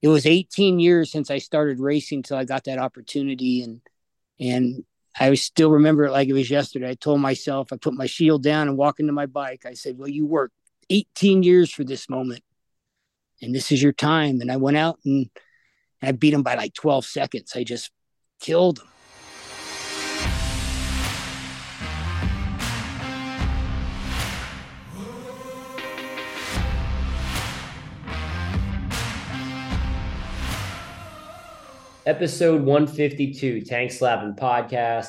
it was 18 years since I started racing till I got that opportunity. And, and I still remember it like it was yesterday. I told myself, I put my shield down and walk into my bike. I said, well, you worked 18 years for this moment and this is your time. And I went out and I beat him by like 12 seconds. I just killed him. Episode 152, Tank Slappin' Podcast.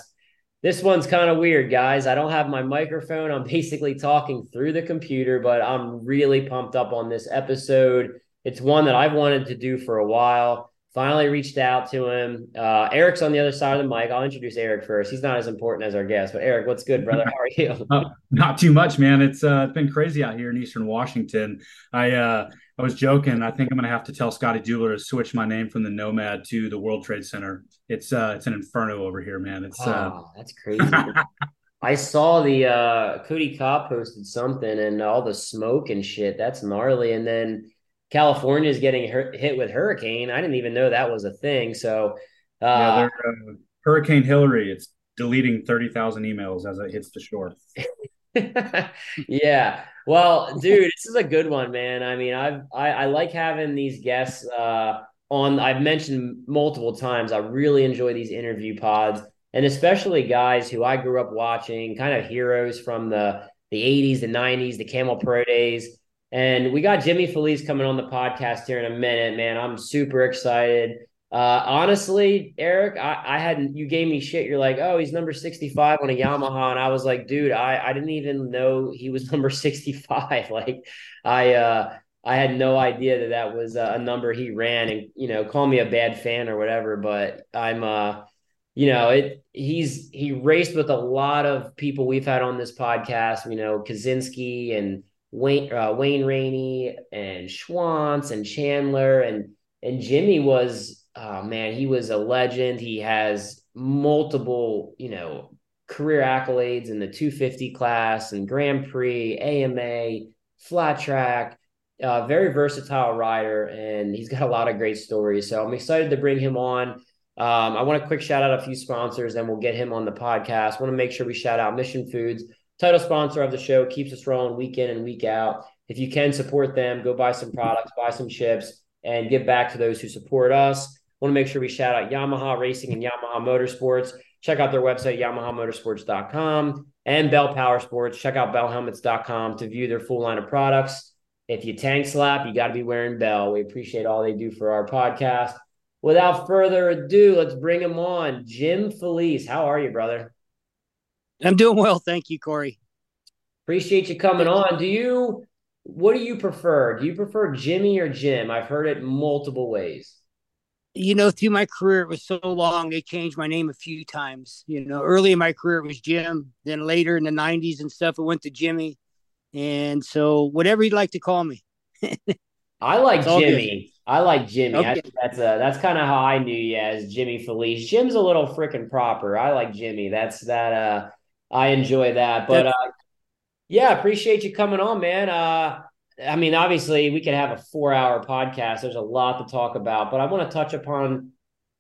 This one's kind of weird, guys. I don't have my microphone. I'm basically talking through the computer, but I'm really pumped up on this episode. It's one that I've wanted to do for a while. Finally reached out to him. Uh, Erik's on the other side of the mic. I'll introduce Erik first. He's not as important as our guest, but Erik, what's good, brother? How are you? uh, not too much, man. It's uh, it's been crazy out here in Eastern Washington. I uh, I was joking. I think I'm gonna have to tell Scotty Dubler to switch my name from the Nomad to the World Trade Center. It's uh, it's an inferno over here, man. It's uh, oh, that's crazy. I saw the uh, Cody Kopp posted something and all the smoke and shit. That's gnarly. And then California is getting hit with hurricane. I didn't even know that was a thing. So, uh, yeah, uh, Hurricane Hillary, It's deleting thirty thousand emails as it hits the shore. yeah. Well, dude, this is a good one, man. I mean, I've I, I like having these guests uh, on. I've mentioned multiple times. I really enjoy these interview pods, and especially guys who I grew up watching, kind of heroes from the the '80s, the '90s, the Camel Pro days and we got Jimmy Filice coming on the podcast here in a minute, man. I'm super excited. Uh, honestly, Erik, I, I hadn't, you gave me shit. You're like, oh, he's number 65 on a Yamaha. And I was like, dude, I, I didn't even know he was number 65. like, I, uh, I had no idea that that was a number he ran and, you know, call me a bad fan or whatever, but I'm, uh, you know, it, he's, he raced with a lot of people we've had on this podcast, you know, Kocinski and, Wayne uh, Wayne Rainey and Schwantz and Chandler and and Jimmy was oh man he was a legend. He has multiple you know career accolades in the 250 class and Grand Prix, AMA, flat track. Uh, very versatile rider, and he's got a lot of great stories. So I'm excited to bring him on. Um, I want to quick shout out a few sponsors, and we'll get him on the podcast. Want to make sure we shout out Mission Foods title sponsor of the show, keeps us rolling week in and week out. If you can support them, go buy some products, buy some chips, and give back to those who support us. Want to make sure we shout out Yamaha Racing and Yamaha Motorsports. Check out their website, yamahamotorsports.com, and Bell Power Sports. Check out bellhelmets.com to view their full line of products. If you tank slap, you got to be wearing Bell. We appreciate all they do for our podcast. Without further ado, let's bring him on. Jim Filice, how are you, brother? I'm doing well, thank you, Cory. Appreciate you coming on. Do you what do you prefer? Do you prefer Jimmy or Jim? I've heard it multiple ways. You know, through my career, it was so long, they changed my name a few times. You know, early in my career, it was Jim. Then later in the 90s and stuff, it went to Jimmy. And so, whatever you'd like to call me. I like Jimmy. I like Jimmy. Okay. that's a, that's kind of how I knew you as Jimmy Filice. Jim's a little freaking proper. I like Jimmy. That's that. Uh, I enjoy that. But uh, yeah, appreciate you coming on, man. Uh, I mean, obviously, we could have a four hour podcast. There's a lot to talk about, but I want to touch upon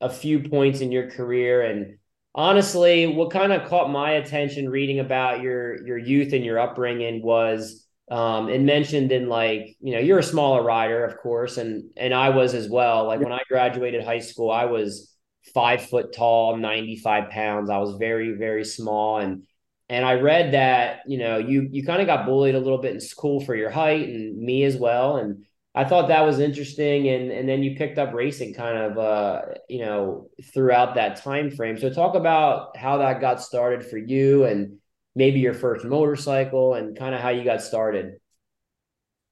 a few points in your career. And honestly, what kind of caught my attention reading about your your youth and your upbringing was um, it mentioned in like you know you're a smaller rider, of course, and and I was as well. Like when I graduated high school, I was five foot tall, 95 pounds. I was very very small and and I read that you know you you kind of got bullied a little bit in school for your height and me as well. And I thought that was interesting. And and then you picked up racing kind of uh you know throughout that time frame so talk about how that got started for you and maybe your first motorcycle and kind of how you got started.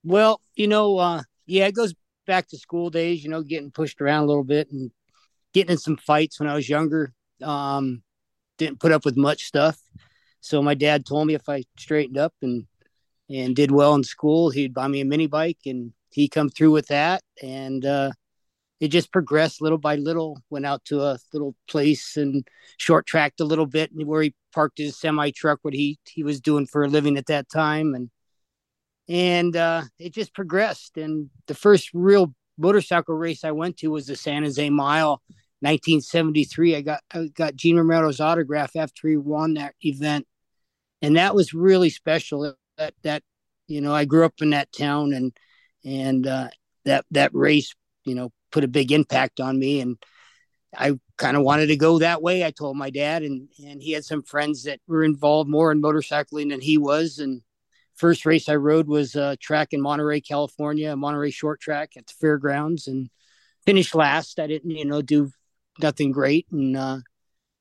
Well you know uh yeah it goes back to school days you know getting pushed around a little bit and getting in some fights when I was younger. Um didn't put up with much stuff so my dad told me if I straightened up and and did well in school, he'd buy me a mini bike, and he come through with that, and uh, it just progressed little by little. Went out to a little place and short tracked a little bit, where he parked his semi truck, what he he was doing for a living at that time, and and uh, it just progressed. And the first real motorcycle race I went to was the San Jose Mile, 1973. I got I got Gene Romero's autograph after he won that event, and that was really special. That that you know I grew up in that town, and and uh, that that race you know put a big impact on me, and I kind of wanted to go that way. I told my dad, and and he had some friends that were involved more in motorcycling than he was, and first race I rode was a track in Monterey, California, Monterey short track at the fairgrounds, and finished last. I didn't, you know, do nothing great, and uh,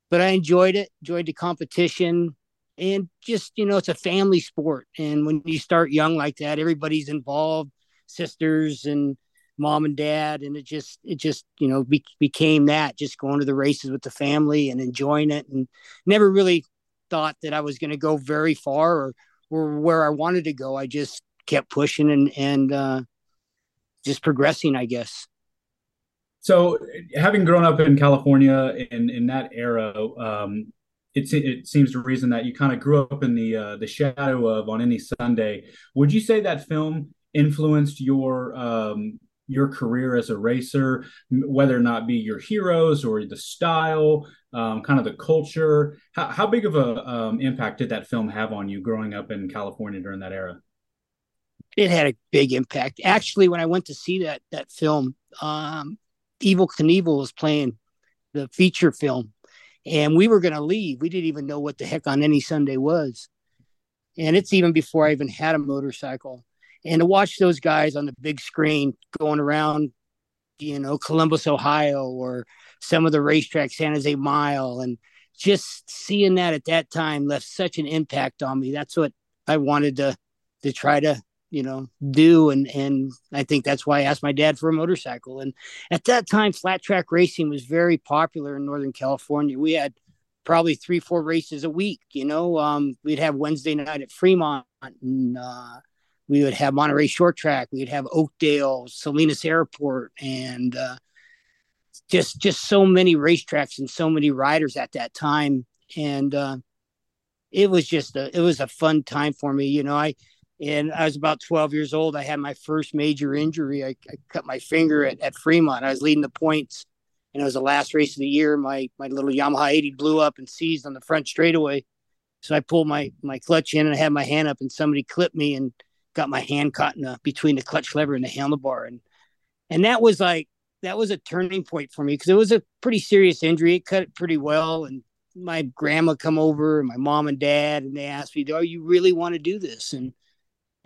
but I enjoyed it, enjoyed the competition, and just you know, it's a family sport, and when you start young like that, everybody's involved, sisters and mom and dad, and it just it just you know be, became that, just going to the races with the family and enjoying it, and never really thought that I was going to go very far or were where I wanted to go. I just kept pushing and and uh, just progressing, I guess. So, having grown up in California in in that era, um, it it seems the reason that you kind of grew up in the uh, the shadow of on any Sunday. Would you say that film influenced your um, your career as a racer, whether or not be your heroes or the style, um, kind of the culture. How, how big of a um, impact did that film have on you growing up in California during that era? It had a big impact. Actually, when I went to see that that film, um, Evel Knievel was playing the feature film, and we were going to leave. We didn't even know what the heck on any Sunday was, and it's even before I even had a motorcycle and to watch those guys on the big screen going around, you know, Columbus, Ohio, or some of the racetracks, San Jose Mile, and just seeing that at that time left such an impact on me. That's what I wanted to to try to you know do and and i think that's why i asked my dad for a motorcycle. And at that time flat track racing was very popular in northern california. We had probably three four races a week you know um, we'd have wednesday night at fremont and uh, we would have Monterey Short Track, we would have Oakdale, Salinas Airport, and uh, just just so many racetracks and so many riders at that time, and uh, it was just a it was a fun time for me. You know, I and I was about 12 years old. I had my first major injury. I, I cut my finger at, at Fremont. I was leading the points, and it was the last race of the year. My my little Yamaha 80 blew up and seized on the front straightaway. So I pulled my my clutch in and I had my hand up, and somebody clipped me and got my hand caught in between the clutch lever and the handlebar, and and that was like that was a turning point for me because it was a pretty serious injury. It cut it pretty well, and my grandma come over and my mom and dad, and they asked me, "Do you really want to do this?" and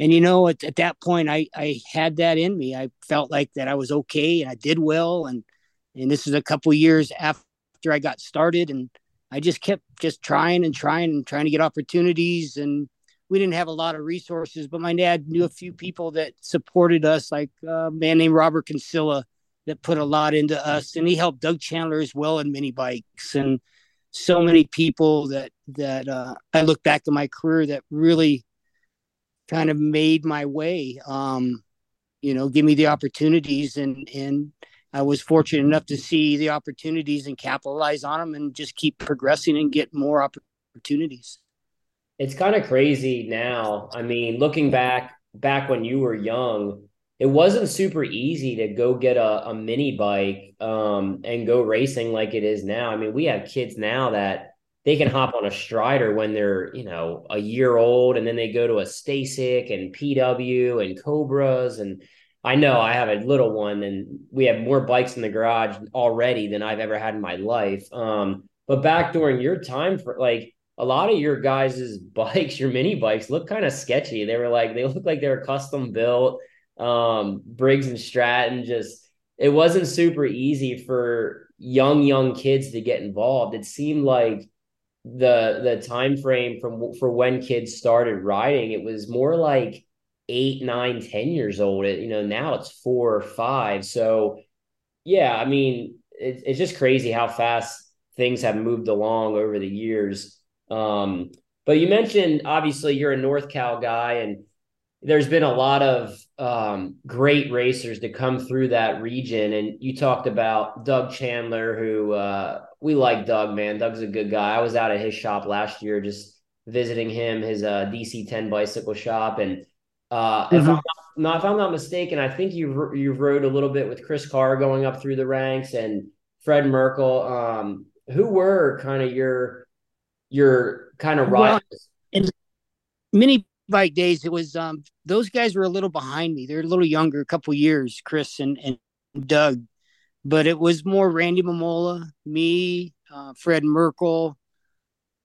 and you know at, at that point I, I had that in me. I felt like that i was okay and i did well. And and this is a couple years after i got started and i just kept just trying and trying and trying to get opportunities. And we didn't have a lot of resources, but my dad knew a few people that supported us, like a man named Robert Consilla that put a lot into us, and he helped Doug Chandler as well in mini bikes, and so many people that that uh, I look back to my career that really kind of made my way. Um, you know, give me the opportunities, and and I was fortunate enough to see the opportunities and capitalize on them, and just keep progressing and get more opportunities it's kind of crazy now. I mean, looking back back when you were young, it wasn't super easy to go get a, a mini bike um, and go racing like it is now. I mean, we have kids now that they can hop on a strider when they're, you know, a year old and then they go to a STACYC and PW and Cobras. And I know I have a little one and we have more bikes in the garage already than I've ever had in my life. Um, but back during your time for like, a lot of your guys' bikes, your mini bikes, look kind of sketchy. They were like they look like they were custom built. Um, Briggs and Stratton just it wasn't super easy for young young kids to get involved. It seemed like the the time frame from for when kids started riding, it was more like eight, nine, ten years old. It, you know, now it's four or five. So yeah, I mean, it, it's just crazy how fast things have moved along over the years. Um, but you mentioned obviously you're a North Cal guy, and there's been a lot of um, great racers to come through that region. And you talked about Doug Chandler, who uh, we like Doug, man. Doug's a good guy. I was out at his shop last year just visiting him, his uh, DC 10 bicycle shop. And uh, mm-hmm. if, I'm not, if I'm not mistaken, I think you you rode a little bit with Chris Carr going up through the ranks and Fred Merkle. Um, who were kind of your your kind of rivals? Well, in mini bike days, it was um those guys were a little behind me. They're a little younger, a couple years, Chris and and Doug, but it was more Randy Mamola, me, uh, Fred Merkle,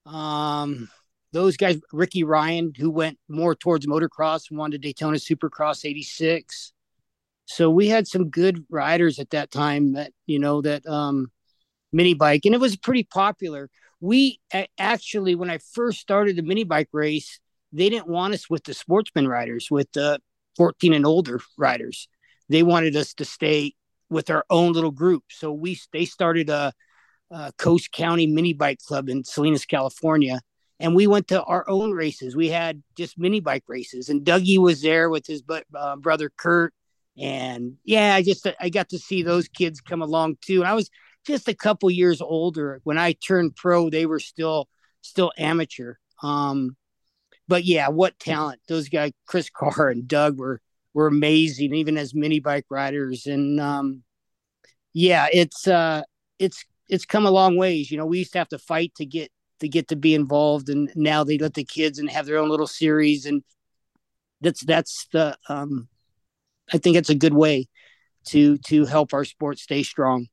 um, those guys, Ricky Ryan, who went more towards motocross and wanted Daytona Supercross '86. So we had some good riders at that time that you know that um, mini bike, and it was pretty popular. We actually, when I first started the mini bike race, they didn't want us with the sportsman riders, with the 14 and older riders. They wanted us to stay with our own little group. So we they started a, a Coast County Mini Bike Club in Salinas, California, and we went to our own races. We had just mini bike races, and Dougie was there with his uh, brother Kurt, and yeah, I just I got to see those kids come along too. And I was just a couple years older when I turned pro. They were still still amateur. Um, but yeah, what talent those guys, Chris Carr and Doug were were amazing, even as mini bike riders. And um, yeah, it's uh, it's it's come a long ways. You know, we used to have to fight to get to get to be involved, and now they let the kids and have their own little series, and that's that's the um, I think it's a good way to to help our sport stay strong.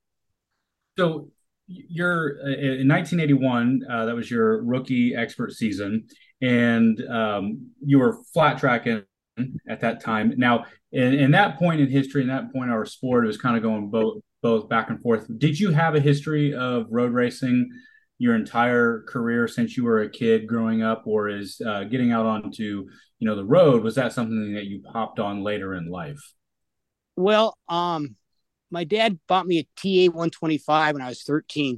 So you're uh, in 1981. Uh, that was your rookie expert season, and um, you were flat tracking at that time. Now, in, in that point in history, in that point our sport, it was kind of going both both back and forth. Did you have a history of road racing your entire career since you were a kid growing up, or is uh, getting out onto you know the road was that something that you popped on later in life? Well, um, my dad bought me a TA 125 when I was 13,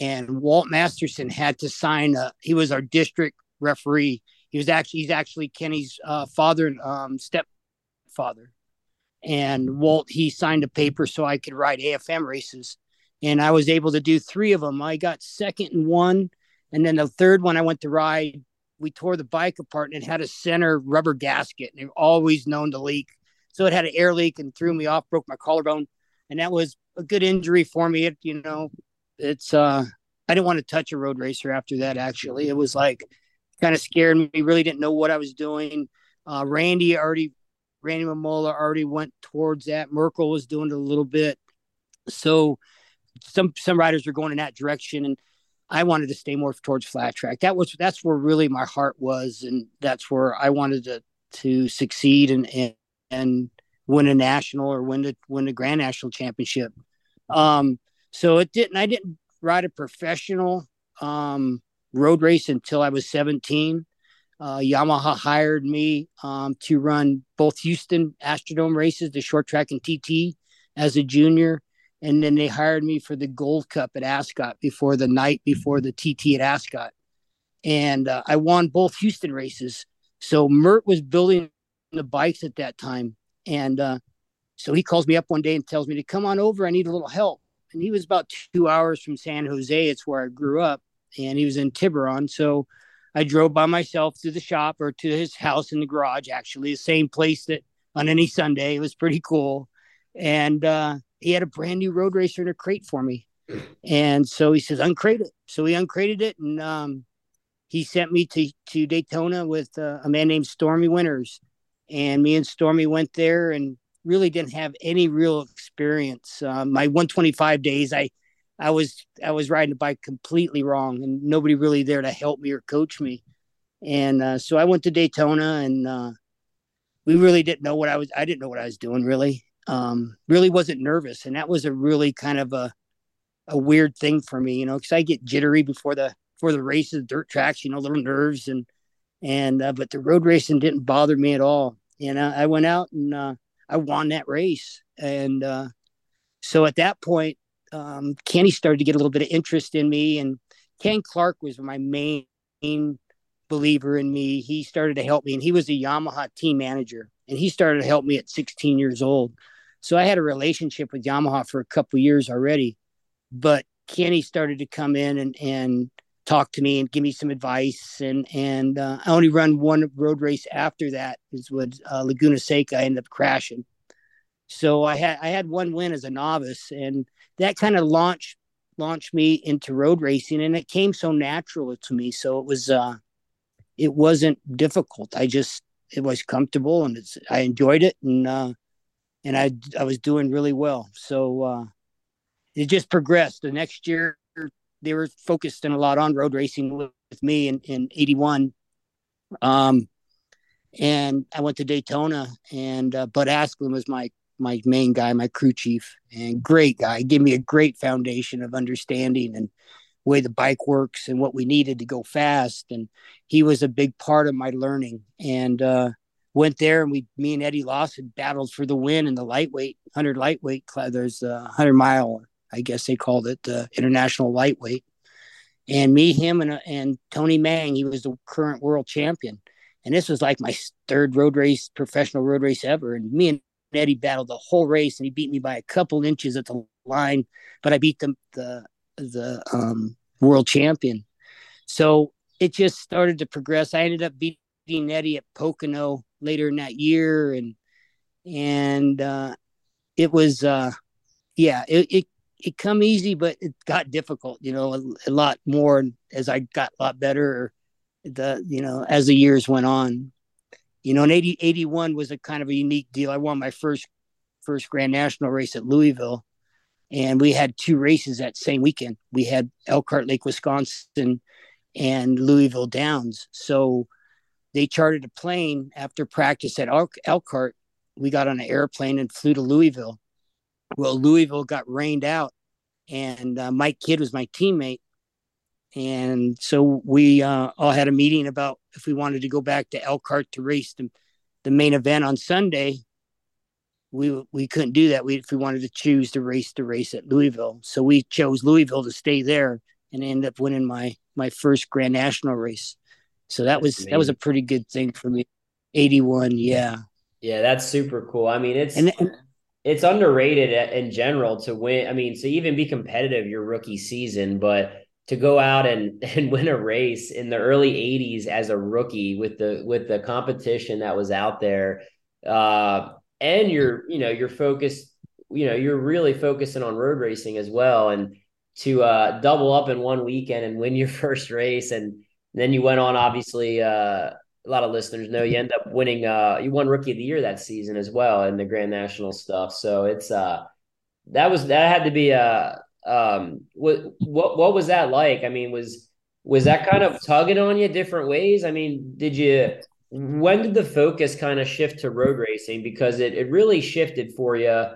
and Walt Masterson had to sign. A, he was our district referee he was actually he's actually Kenny's uh, father and um, stepfather. And Walt he signed a paper so I could ride AFM races, and I was able to do three of them. I got second in one, and then the third one I went to ride. We tore the bike apart and it had a center rubber gasket, and it always known to leak. So it had an air leak and threw me off, broke my collarbone, and that was a good injury for me. It you know, it's uh, I didn't want to touch a road racer after that. Actually, it was like kind of scared me. Really didn't know what I was doing. Uh, Randy already, Randy Mamola already went towards that. Merkle was doing it a little bit. So some some riders were going in that direction, and I wanted to stay more towards flat track. That was that's where really my heart was, and that's where I wanted to to succeed and and, and win a national or win the win the grand national championship. Um, so it didn't. I didn't ride a professional um, road race until I was 17. Uh, Yamaha hired me um, to run both Houston Astrodome races, the short track and TT, as a junior. And then they hired me for the Gold Cup at Ascot before the night before the TT at Ascot. And uh, I won both Houston races. So Mert was building the bikes at that time. And uh, so he calls me up one day and tells me to come on over. I need a little help. And he was about two hours from San Jose. It's where I grew up and he was in Tiburon. So I drove by myself to the shop or to his house in the garage, actually, the same place that on any Sunday. It was pretty cool. And uh, he had a brand new road racer in a crate for me. And so he says, uncrate it. So he uncrated it and um, he sent me to, to Daytona with uh, a man named Stormy Winters. And me and Stormy went there and really didn't have any real experience. Uh, my 125 days, I I was I was riding a bike completely wrong, and nobody really there to help me or coach me. And uh, so I went to Daytona, and uh, we really didn't know what I was. I didn't know what I was doing really. Um, really wasn't nervous, and that was a really kind of a a weird thing for me, you know, because I get jittery before the before the races, dirt tracks, you know, little nerves, and and uh, but the road racing didn't bother me at all. And I went out and uh, I won that race, and uh, so at that point, um, Kenny started to get a little bit of interest in me, and Ken Clark was my main believer in me. He started to help me, and he was a Yamaha team manager, and he started to help me at 16 years old. So I had a relationship with Yamaha for a couple years already, but Kenny started to come in and and talk to me and give me some advice. And and uh, I only run one road race after that is with uh, Laguna Seca. I ended up crashing. So I had I had one win as a novice, and that kind of launched launched me into road racing, and it came so natural to me. So it was uh, it wasn't difficult. I just it was comfortable, and it's I enjoyed it, and uh, and I I was doing really well. So uh, it just progressed. The next year they were focused in a lot on road racing with, me in in '81. Um, and I went to Daytona, and uh, Bud Aksland was my my main guy, my crew chief, and great guy. He gave me a great foundation of understanding and way the bike works and what we needed to go fast. And he was a big part of my learning. And uh, went there, and we, me and Eddie Lawson battled for the win in the lightweight, hundred lightweight. There's a hundred mile, I guess they called it, the international lightweight. And me, him, and and Toni Mang, he was the current world champion. And this was like my third road race, professional road race ever. And me and Eddie battled the whole race, and he beat me by a couple inches at the line, but I beat the the the um, world champion. So it just started to progress. I ended up beating Eddie at Pocono later in that year, and and uh, it was uh, yeah, it, it it come easy, but it got difficult. You know, a, a lot more as I got a lot better. The you know as the years went on, you know, in 80, 81 was a kind of a unique deal. I won my first first Grand National race at Louisville, and we had two races that same weekend. We had Elkhart Lake, Wisconsin, and Louisville Downs. So they chartered a plane after practice at Elkhart. We got on an airplane and flew to Louisville. Well, Louisville got rained out, and uh, Mike Kidd was my teammate, and so we uh, all had a meeting about if we wanted to go back to Elkhart to race the, the main event on Sunday. We we couldn't do that. We if we wanted to choose to race the race at Louisville, so we chose Louisville to stay there and end up winning my my first Grand National race. So that was that was a pretty good thing for me. Eighty one, yeah, yeah, that's super cool. I mean, it's and it's underrated in general to win. I mean, to even be competitive your rookie season, but to go out and and win a race in the early 80s as a rookie with the with the competition that was out there. Uh and you're you know you're focused you know you're really focusing on road racing as well. And to uh double up in one weekend and win your first race. And then you went on obviously uh a lot of listeners know you end up winning uh you won rookie of the year that season as well in the grand national stuff. So it's uh that was that had to be a um, what what what was that like? I mean, was was that kind of tugging on you different ways? I mean, did you when did the focus kind of shift to road racing? Because it it really shifted for you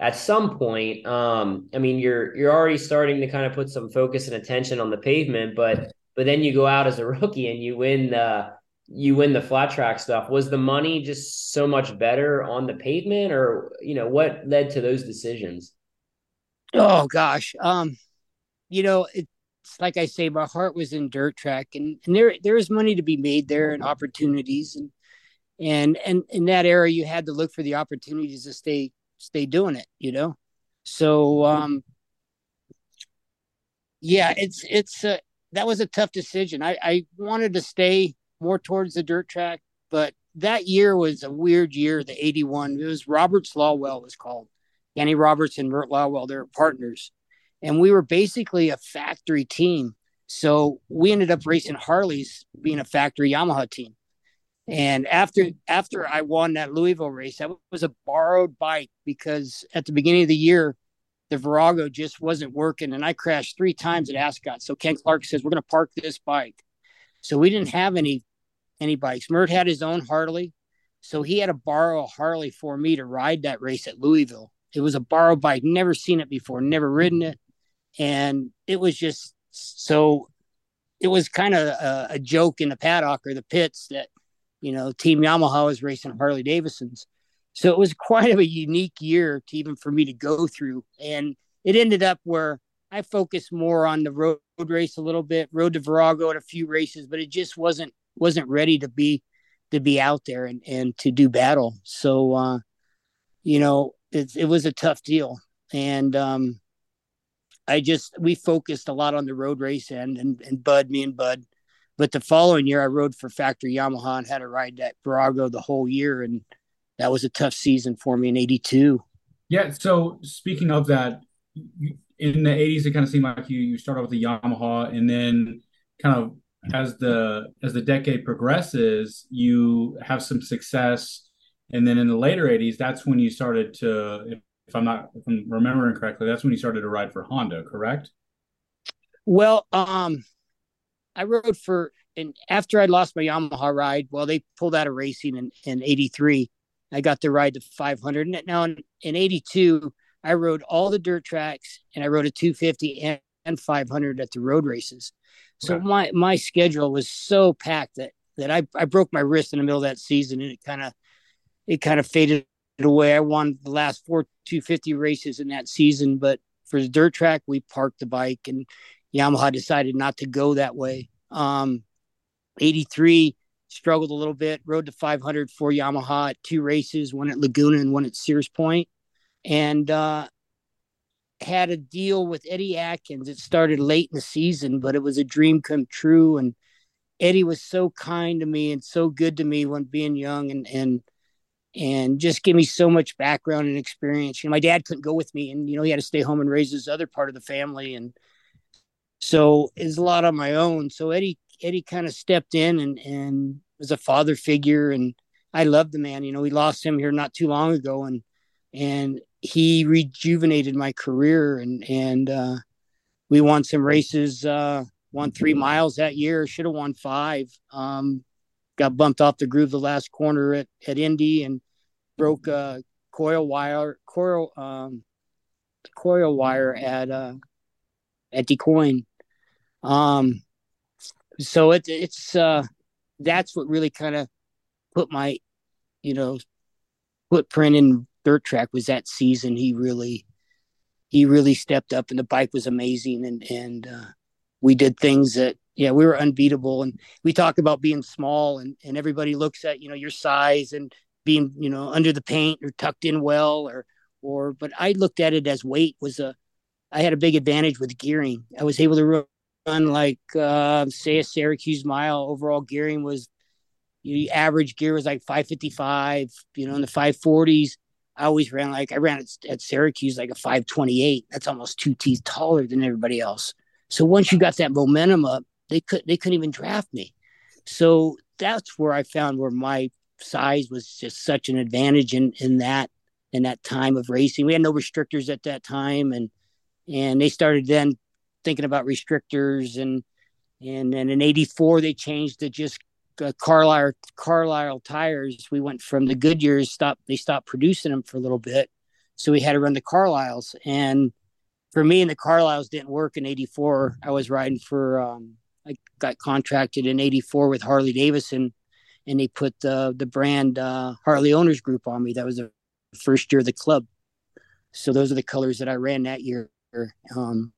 at some point. Um, I mean, you're you're already starting to kind of put some focus and attention on the pavement, but but then you go out as a rookie and you win the you win the flat track stuff. Was the money just so much better on the pavement, or you know what led to those decisions? Oh gosh, um, you know, it's like I say, my heart was in dirt track, and, and there there is money to be made there and opportunities, and and and in that era, you had to look for the opportunities to stay stay doing it, you know. So, um, yeah, it's it's uh, that was a tough decision. I I wanted to stay more towards the dirt track, but that year was a weird year. The eighty one, it was Roberts Lawwill was called Kenny Roberts and Mert Lawwill, they're partners. And we were basically a factory team. So we ended up racing Harleys being a factory Yamaha team. And after after I won that Louisville race, that was a borrowed bike because at the beginning of the year, the Virago just wasn't working, and I crashed three times at Ascot. So Ken Clark says we're going to park this bike. So we didn't have any any bikes. Mert had his own Harley, so he had to borrow a Harley for me to ride that race at Louisville. It was a borrowed bike, never seen it before, never ridden it. And it was just so, it was kind of a, a joke in the paddock or the pits that, you know, Team Yamaha was racing Harley Davidsons. So it was quite a unique year to even for me to go through. And it ended up where I focused more on the road race a little bit, rode to Virago at a few races, but it just wasn't wasn't ready to be to be out there and, and to do battle. So uh, you know, it, it was a tough deal. And um, I just we focused a lot on the road race end and and Bud, me and Bud. But the following year, I rode for Factory Yamaha and had to ride that Virago the whole year, and that was a tough season for me in '82. Yeah. So speaking of that, in the '80s, it kind of seemed like you you started with the Yamaha, and then kind of as the as the decade progresses, you have some success, and then in the later '80s, that's when you started to, if I'm not if I'm remembering correctly, that's when you started to ride for Honda, correct? Well, um, I rode for and after I lost my Yamaha ride, well, they pulled out of racing in in '83. I got to ride the 500. And now in, in 82, I rode all the dirt tracks and I rode a 250 and, and 500 at the road races. So okay. my my schedule was so packed that that I, I broke my wrist in the middle of that season and it kind of it kind of faded away. I won the last four 250 races in that season, but for the dirt track, we parked the bike and Yamaha decided not to go that way. Um, 83 struggled a little bit, rode to 500 for Yamaha at two races, one at Laguna and one at Sears Point, and uh, had a deal with Eddie Atkins. It started late in the season, but it was a dream come true. And Eddie was so kind to me and so good to me when being young and, and, and just give me so much background and experience. You know, my dad couldn't go with me and, you know, he had to stay home and raise his other part of the family. And so it's a lot on my own. So Eddie Eddie kind of stepped in and and was a father figure, and I loved the man. You know, we lost him here not too long ago, and and he rejuvenated my career, and and uh, we won some races. Uh, won three miles that year. Should have won five. Um, got bumped off the groove the last corner at at Indy and broke a coil wire coil um, coil wire at uh, at DuQuoin. Um, so it, it's uh, that's what really kind of put my you know footprint in dirt track was that season he really he really stepped up and the bike was amazing and and uh, we did things that yeah we were unbeatable and we talk about being small and and everybody looks at you know your size and being you know under the paint or tucked in well or or but i looked at it as weight was a i had a big advantage with gearing i was able to run like uh, say a Syracuse mile. Overall gearing was you know, average gear was like 555. You know, in the 540s, I always ran like I ran at, at Syracuse like a 528. That's almost two teeth taller than everybody else. So once you got that momentum up, they could they couldn't even draft me. So that's where I found where my size was just such an advantage in in that in that time of racing. We had no restrictors at that time, and and they started then thinking about restrictors and and then in 84 they changed to just uh, Carlisle Carlisle tires. We went from the Goodyears stopped they stopped producing them for a little bit. So we had to run the Carlisles and for me and the Carlisles didn't work in 84. I was riding for um, I got contracted in 84 with Harley Davidson and they put the the brand uh, Harley Owners Group on me. That was the first year of the club. So those are the colors that I ran that year. Um,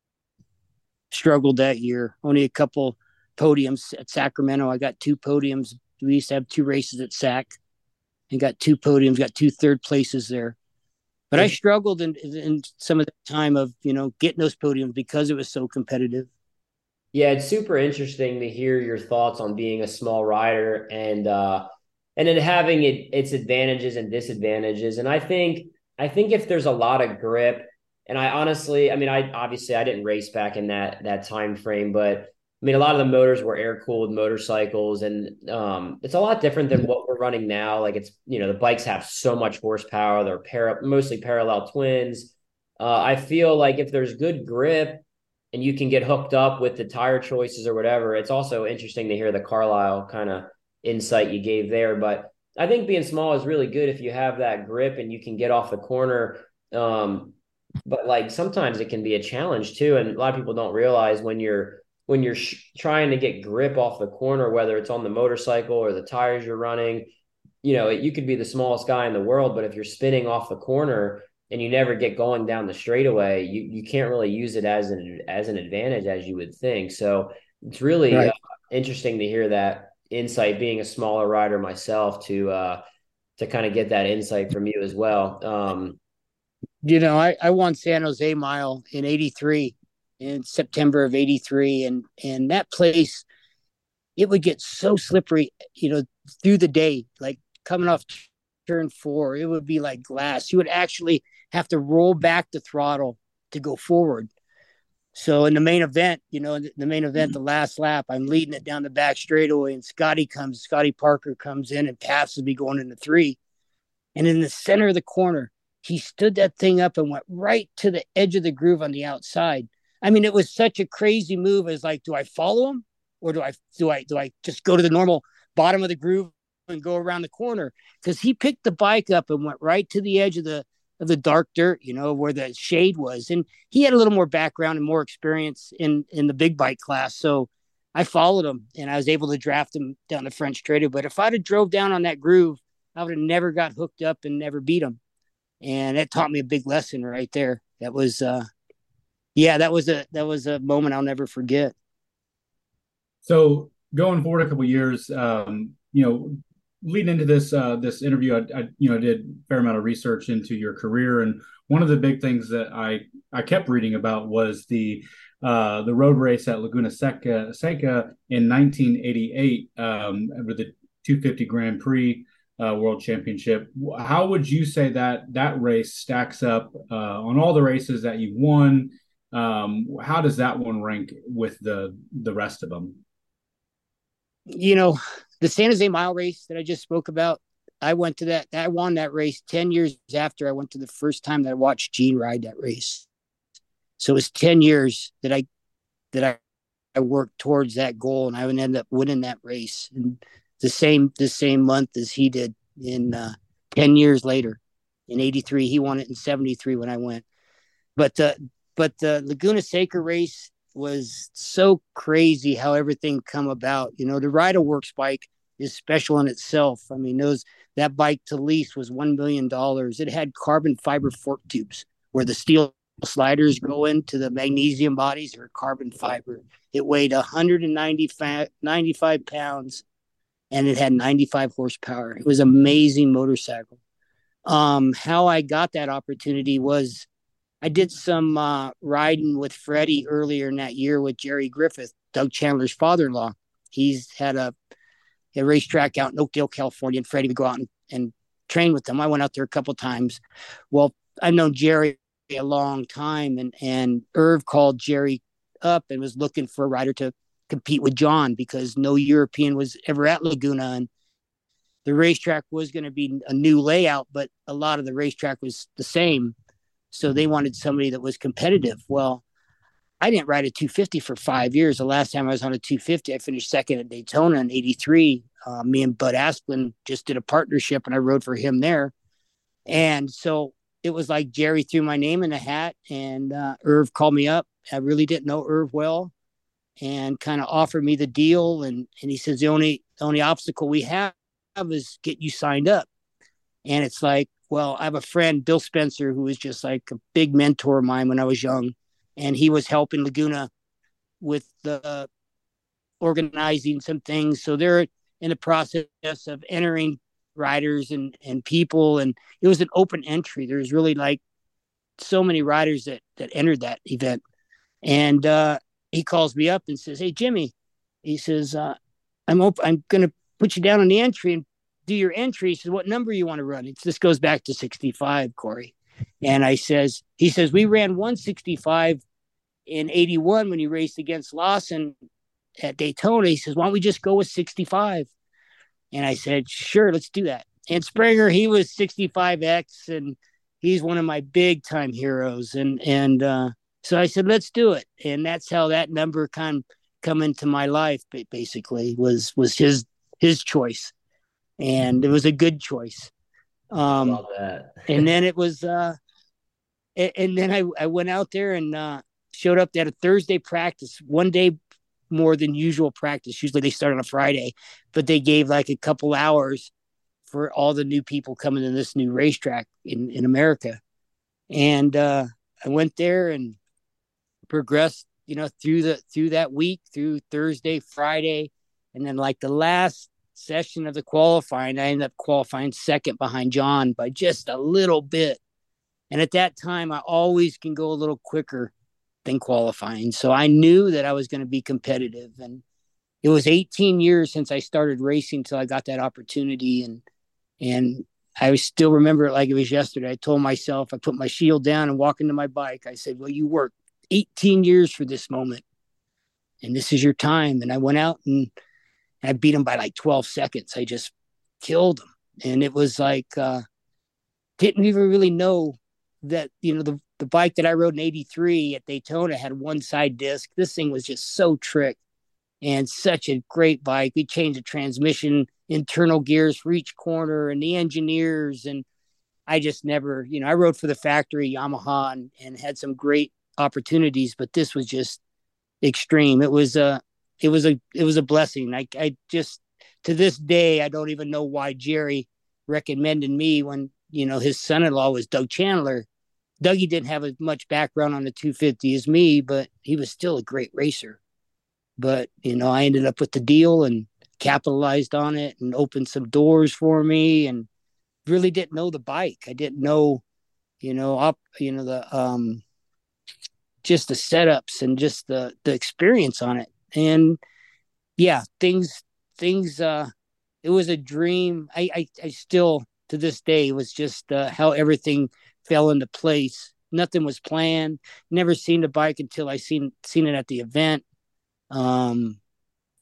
struggled that year. Only a couple podiums at Sacramento. I got two podiums. We used to have two races at SAC and got two podiums, got two third places there. But I struggled in, in some of the time of, you know, getting those podiums because it was so competitive. Yeah, it's super interesting to hear your thoughts on being a small rider and uh and then having it its advantages and disadvantages. And I think I think if there's a lot of grip and I honestly, I mean, I obviously I didn't race back in that that time frame, but I mean, a lot of the motors were air cooled motorcycles, and um, it's a lot different than what we're running now. Like it's you know the bikes have so much horsepower; they're para- mostly parallel twins. Uh, I feel like if there's good grip and you can get hooked up with the tire choices or whatever, it's also interesting to hear the Carlisle kind of insight you gave there. But I think being small is really good if you have that grip and you can get off the corner. Um, but like sometimes it can be a challenge too and a lot of people don't realize when you're when you're sh- trying to get grip off the corner whether it's on the motorcycle or the tires you're running you know you could be the smallest guy in the world but if you're spinning off the corner and you never get going down the straightaway you you can't really use it as an as an advantage as you would think so it's really right. uh, interesting to hear that insight being a smaller rider myself to uh to kind of get that insight from you as well um you know, I, I won San Jose Mile in '83, in September of 83 and and that place it would get so slippery, you know, through the day, like coming off turn 4, it would be like glass. You would actually have to roll back the throttle to go forward. So in the main event, you know, the main event, the last lap, I'm leading it down the back straightaway, and Scotty comes, Scotty Parker comes in and passes me going into three. And in the center of the corner, he stood that thing up and went right to the edge of the groove on the outside. I mean, it was such a crazy move. As like, do I follow him or do I do I do I just go to the normal bottom of the groove and go around the corner? Because he picked the bike up and went right to the edge of the of the dark dirt, you know, where the shade was. And he had a little more background and more experience in in the big bike class. So I followed him and I was able to draft him down the French Trader. But if I'd have drove down on that groove, I would have never got hooked up and never beat him. And that taught me a big lesson right there. That was uh yeah, that was a that was a moment I'll never forget. So going forward a couple years, um, you know, leading into this uh, this interview, I, I, you know did a fair amount of research into your career, and one of the big things that I I kept reading about was the uh, the road race at Laguna Seca, Seca in 1988 um, with the 250 Grand Prix uh, World Championship. How would you say that that race stacks up uh, on all the races that you've won? Um, how does that one rank with the the rest of them? You know, the San Jose Mile race that I just spoke about, I went to that. I won that race ten years after I went to the first time that I watched Gene ride that race. So it was ten years that I that I, I worked towards that goal, and I would end up winning that race. And the same the same month as he did in uh, ten years later, in '83, he won it in '73 when I went. But the but the Laguna Seca race was so crazy how everything come about. You know, to ride a works bike is special in itself. I mean, those that bike to lease was one million dollars. It had carbon fiber fork tubes where the steel sliders go into the magnesium bodies or carbon fiber. It weighed 195 pounds and it had 95 horsepower. It was amazing motorcycle. Um, how I got that opportunity was I did some uh, riding with Freddie earlier in that year with Jerry Griffith, Doug Chandler's father-in-law. He's had a a racetrack out in Oakdale, California, and Freddie would go out and, and train with them. I went out there a couple times. Well, I've known Jerry a long time, and and Erv called Jerry up and was looking for a rider to compete with John because no European was ever at Laguna, and the racetrack was going to be a new layout, but a lot of the racetrack was the same. So they wanted somebody that was competitive. Well, I didn't ride a 250 for five years. The last time I was on a 250, I finished second at Daytona in 83. Uh, me and Bud Aksland just did a partnership and I rode for him there. And so it was like Jerry threw my name in a hat and uh, Erv called me up. I really didn't know Erv well and kind of offered me the deal. And, and he says, the only, the only obstacle we have is get you signed up. And it's like, well, I have a friend, Bill Spencer, who was just like a big mentor of mine when I was young and he was helping Laguna with the organizing some things. So they're in the process of entering riders and and people, and it was an open entry. There was really like so many riders that that entered that event, and uh, he calls me up and says, "Hey Jimmy," he says, uh, "I'm op- I'm going to put you down on the entry and." Do your entry. He says, "What number you want to run?" It's, this goes back to sixty-five, Cory. And I says, he says, we ran 165 in 81 when he raced against Lawson at Daytona. He says, why don't we just go with 65? And I said, sure, let's do that. And Springer, he was 65X and he's one of my big time heroes. And, and, uh, so I said, let's do it. And that's how that number kind of come into my life, basically was, was his, his choice. And it was a good choice. Um, and then it was, uh, and, and, then I, I went out there and, uh, showed up. They had a Thursday practice, one day more than usual practice. Usually they start on a Friday, but they gave like a couple hours for all the new people coming to this new racetrack in, in America. And uh, I went there and progressed, you know, through the through that week, through Thursday, Friday, and then like the last session of the qualifying, I ended up qualifying second behind John by just a little bit. And at that time, I always can go a little quicker than qualifying. So I knew that I was going to be competitive. And it was 18 years since I started racing until I got that opportunity. And, and I still remember it like it was yesterday. I told myself, I put my shield down and walk into my bike. I said, Well, you worked 18 years for this moment, and this is your time. And I went out and I beat him by like 12 seconds. I just killed him. And it was like, uh, didn't even really know that, you know, the, the bike that I rode in 83 at Daytona had one side disc. This thing was just so trick and such a great bike. We changed the transmission, internal gears for each corner, and the engineers. And I just never, you know, I rode for the factory Yamaha and, and had some great opportunities, but this was just extreme. It was a, it was a, it was a blessing. I, I just to this day, I don't even know why Jerry recommended me when you know his son-in-law was Doug Chandler. Dougie didn't have as much background on the 250 as me, but he was still a great racer. But, you know, I ended up with the deal and capitalized on it and opened some doors for me and really didn't know the bike. I didn't know, you know, up, you know, the, um, just the setups and just the, the experience on it. And yeah, things, things, uh, it was a dream. I, I, I still, to this day, was just uh, how everything fell into place. Nothing was planned. Never seen the bike until I seen seen it at the event um,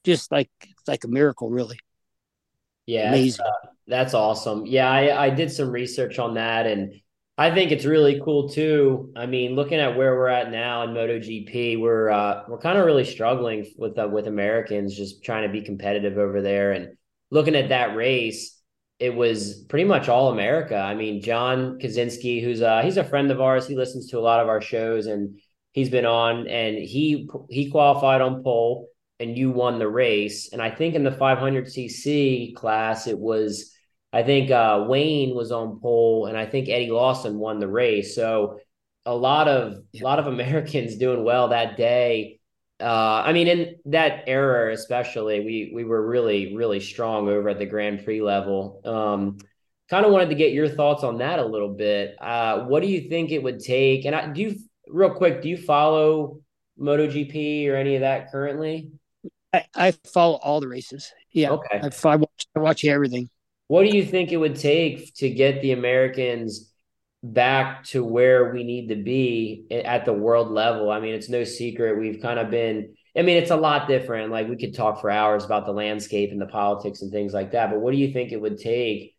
just like like a miracle, really. Yeah, amazing. Uh, that's awesome. Yeah, I, I did some research on that, and I think it's really cool too. I mean, looking at where we're at now in MotoGP, we're uh, we're kind of really struggling with uh, with Americans just trying to be competitive over there. And looking at that race, it was pretty much all America. I mean, John Kocinski, who's uh he's a friend of ours, he listens to a lot of our shows, and he's been on, and he he qualified on pole, and you won the race. And I think in the 500cc class, it was I think uh, Wayne was on pole, and I think Eddie Lawson won the race. So a lot of yeah. a lot of Americans doing well that day. Uh, I mean, in that era, especially, we we were really really strong over at the Grand Prix level. Um, kind of wanted to get your thoughts on that a little bit. Uh, what do you think it would take? And I, do you real quick, do you follow MotoGP or any of that currently? I, I follow all the races. Yeah. Okay. I, I, watch, I watch everything. What do you think it would take to get the Americans back to where we need to be at the world level? I mean, it's no secret. We've kind of been, I mean, it's a lot different. Like we could talk for hours about the landscape and the politics and things like that. But what do you think it would take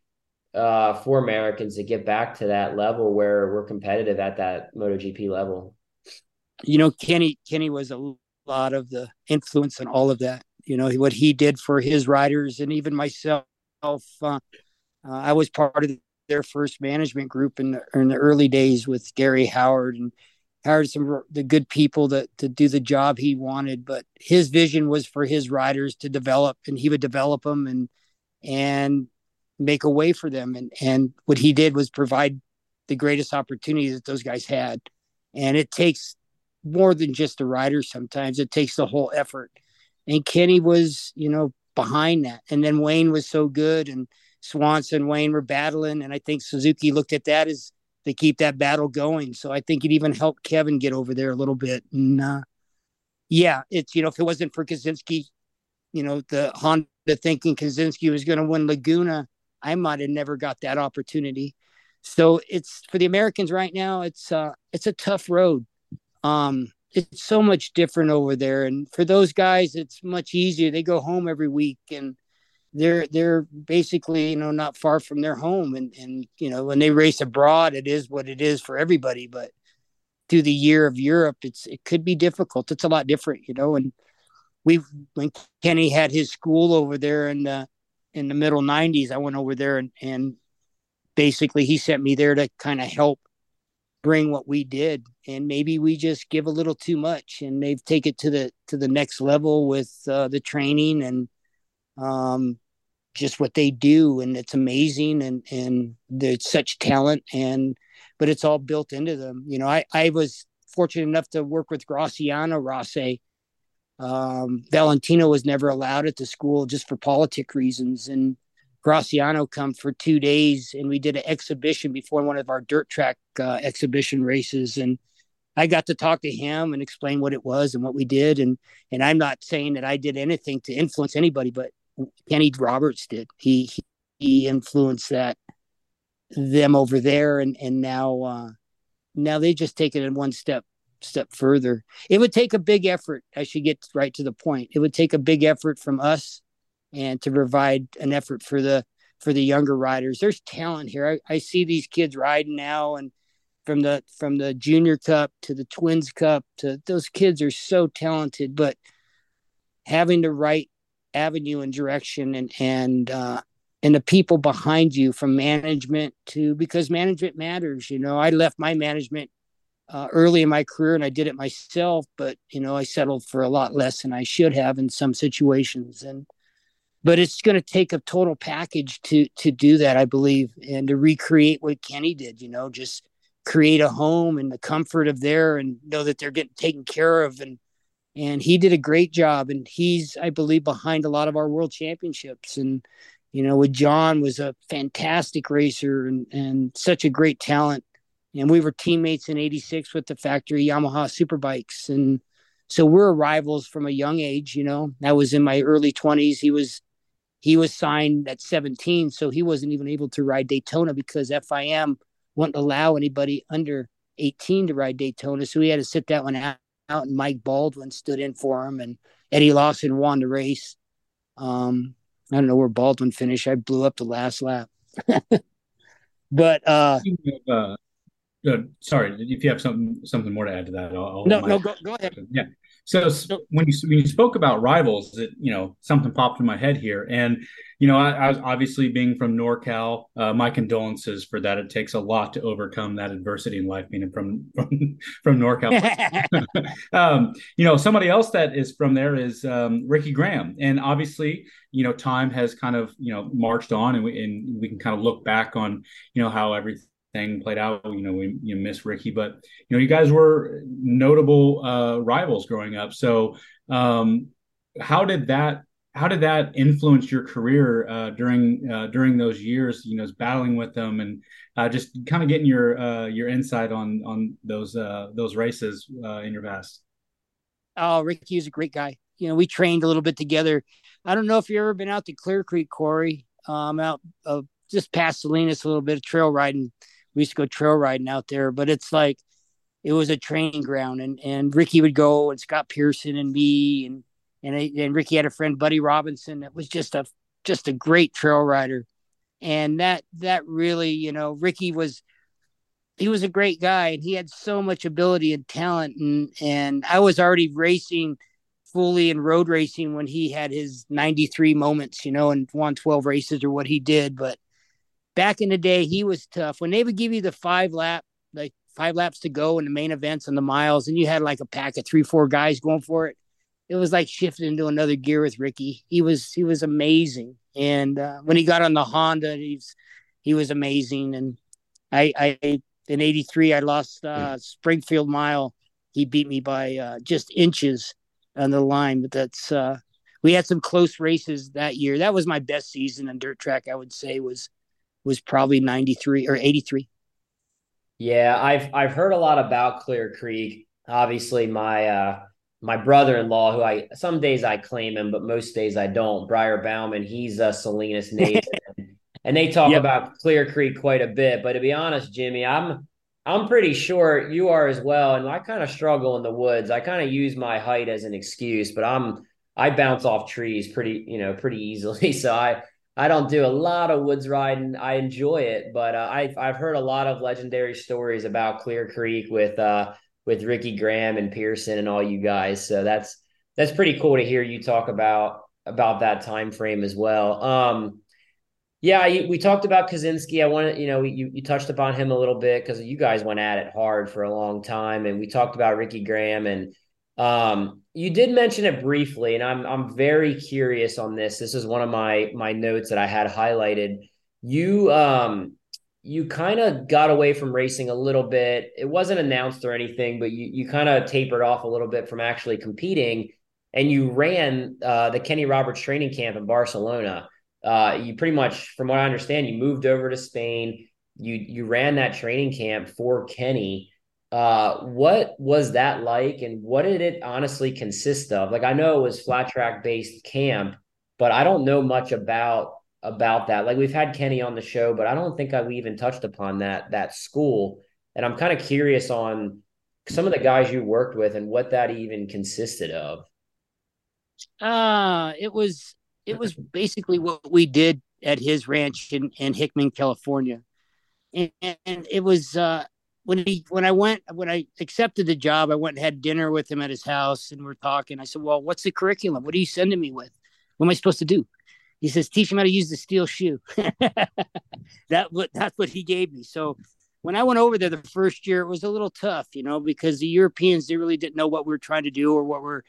uh, for Americans to get back to that level where we're competitive at that MotoGP level. You know, Kenny Kenny was a lot of the influence in all of that. You know what he did for his riders, and even myself. Uh, uh, I was part of their first management group in the, in the early days with Gary Howard and hired some the good people that to do the job he wanted. But his vision was for his riders to develop, and he would develop them and and make a way for them. And and what he did was provide the greatest opportunity that those guys had. And it takes more than just the rider sometimes. It takes the whole effort. And Kenny was, you know, behind that. And then Wayne was so good and Swanson, Wayne were battling. And I think Suzuki looked at that as to keep that battle going. So I think it even helped Kevin get over there a little bit. And uh, yeah, it's, you know, if it wasn't for Kocinski, you know, the Honda thinking Kocinski was going to win Laguna, I might have never got that opportunity. So it's for the Americans right now. It's uh, it's a tough road. Um, it's so much different over there, and for those guys, it's much easier. They go home every week, and they're they're basically you know not far from their home, and and you know when they race abroad, it is what it is for everybody. But through the year of Europe, it's it could be difficult. It's a lot different, you know. And we when Kenny had his school over there, in the in the middle 90s i went over there and, and basically he sent me there to kind of help bring what we did and maybe we just give a little too much and they've taken it to the to the next level with uh, the training and um, just what they do and it's amazing and and there's such talent and but it's all built into them you know i i was fortunate enough to work with graziano rossi um, Valentino was never allowed at the school just for politic reasons. And Graziano come for two days, and we did an exhibition before one of our dirt track uh, exhibition races. And I got to talk to him and explain what it was and what we did. And and I'm not saying that I did anything to influence anybody, but Kenny Roberts did. He he, influenced that them over there, and and now uh, now they just take it in one step step further. It would take a big effort. I should get right to the point. It would take a big effort from us, and to provide an effort for the for the younger riders. There's talent here. I, I see these kids riding now, and from the from the junior cup to the twins cup to those kids are so talented but having the right avenue and direction and and uh and the people behind you from management to because management matters you know i left my management uh, early in my career and i did it myself but you know i settled for a lot less than i should have in some situations and but it's going to take a total package to to do that i believe and to recreate what kenny did you know just create a home and the comfort of there and know that they're getting taken care of. And and he did a great job and he's i believe behind a lot of our world championships. And you know with john was a fantastic racer and and such a great talent. And we were teammates in 86 with the factory yamaha superbikes. And so we're rivals from a young age you know. I was in my early 20s he was he was signed at 17 so he wasn't even able to ride daytona because fim wouldn't allow anybody under 18 to ride Daytona. So he had to sit that one out, out and Mike Baldwin stood in for him and Eddie Lawson won the race. Um, I don't know where Baldwin finished. I blew up the last lap. but uh, uh, sorry, if you have something something more to add to that, I'll, I'll no, no, go, go ahead. Yeah. So when you when you spoke about rivals, it you know something popped in my head here, and you know I, I was obviously being from NorCal. Uh, my condolences for that. It takes a lot to overcome that adversity in life, being from from from NorCal. um, you know, somebody else that is from there is um, Ricky Graham, and obviously, you know, time has kind of you know marched on, and we and we can kind of look back on you know how everything thing played out. You know, we you miss Ricky, but you know, you guys were notable uh, rivals growing up. So, um, how did that how did that influence your career uh, during uh, during those years? You know, battling with them and uh, just kind of getting your uh, your insight on on those uh, those races uh, in your past. Oh, Ricky was a great guy. You know, we trained a little bit together. I don't know if you've ever been out to Clear Creek, Cory. Um, out of just past Salinas, a little bit of trail riding we used to go trail riding out there, but it's like it was a training ground and and Ricky would go and Scott Pearson and me and and I, and Ricky had a friend Buddy Robinson that was just a just a great trail rider. And that that really you know Ricky was he was a great guy and he had so much ability and talent and and I was already racing fully in road racing when he had his 93 moments you know and won 12 races or what he did but back in the day, he was tough. When they would give you the five lap, like five laps to go in the main events and the miles, and you had like a pack of three, four guys going for it. It was like shifting into another gear with Ricky. He was he was amazing, and uh, when he got on the Honda, he's he was amazing. And I, I in '83, I lost uh, Springfield Mile. He beat me by uh, just inches on the line, but that's uh, we had some close races that year. That was my best season on dirt track. I would say was was probably 93 or 83. Yeah, I've I've heard a lot about Clear Creek. Obviously, my uh my brother-in-law, who I some days I claim him, but most days I don't. Briar Bauman, he's a Salinas native, and they talk yep. about Clear Creek quite a bit. But to be honest, Jimmy, I'm I'm pretty sure you are as well. And I kind of struggle in the woods. I kind of use my height as an excuse, but I'm I bounce off trees pretty you know pretty easily. So I I don't do a lot of woods riding. I enjoy it, but uh, I've I've heard a lot of legendary stories about Clear Creek with uh with Ricky Graham and Pearson and all you guys. So that's that's pretty cool to hear you talk about about that time frame as well. Um, yeah, we talked about Kocinski. I wanted, you know, you you touched upon him a little bit because you guys went at it hard for a long time, and we talked about Ricky Graham and um, you did mention it briefly, and I'm I'm very curious on this. This is one of my my notes that I had highlighted. You um you kind of got away from racing a little bit. It wasn't announced or anything, but you you kind of tapered off a little bit from actually competing, and you ran uh, the Kenny Roberts training camp in Barcelona. Uh, you pretty much, from what I understand, you moved over to Spain. You you ran that training camp for Kenny Uh, what was that like, and what did it honestly consist of? Like, I know it was flat track based camp, but I don't know much about about that. Like, we've had Kenny on the show, but I don't think I, even touched upon that that school. And I'm kind of curious on some of the guys you worked with and what that even consisted of. Uh, it was it was basically what we did at his ranch in, in Hickman, California. And, and it was uh, when he when I went when I accepted the job, I went and had dinner with him at his house, and we're talking. I said, "Well, what's the curriculum? What are you sending me with? What am I supposed to do?" He says, "Teach him how to use the steel shoe." that what that's what he gave me. So when I went over there the first year, it was a little tough, you know, because the Europeans they really didn't know what we were trying to do or what we're,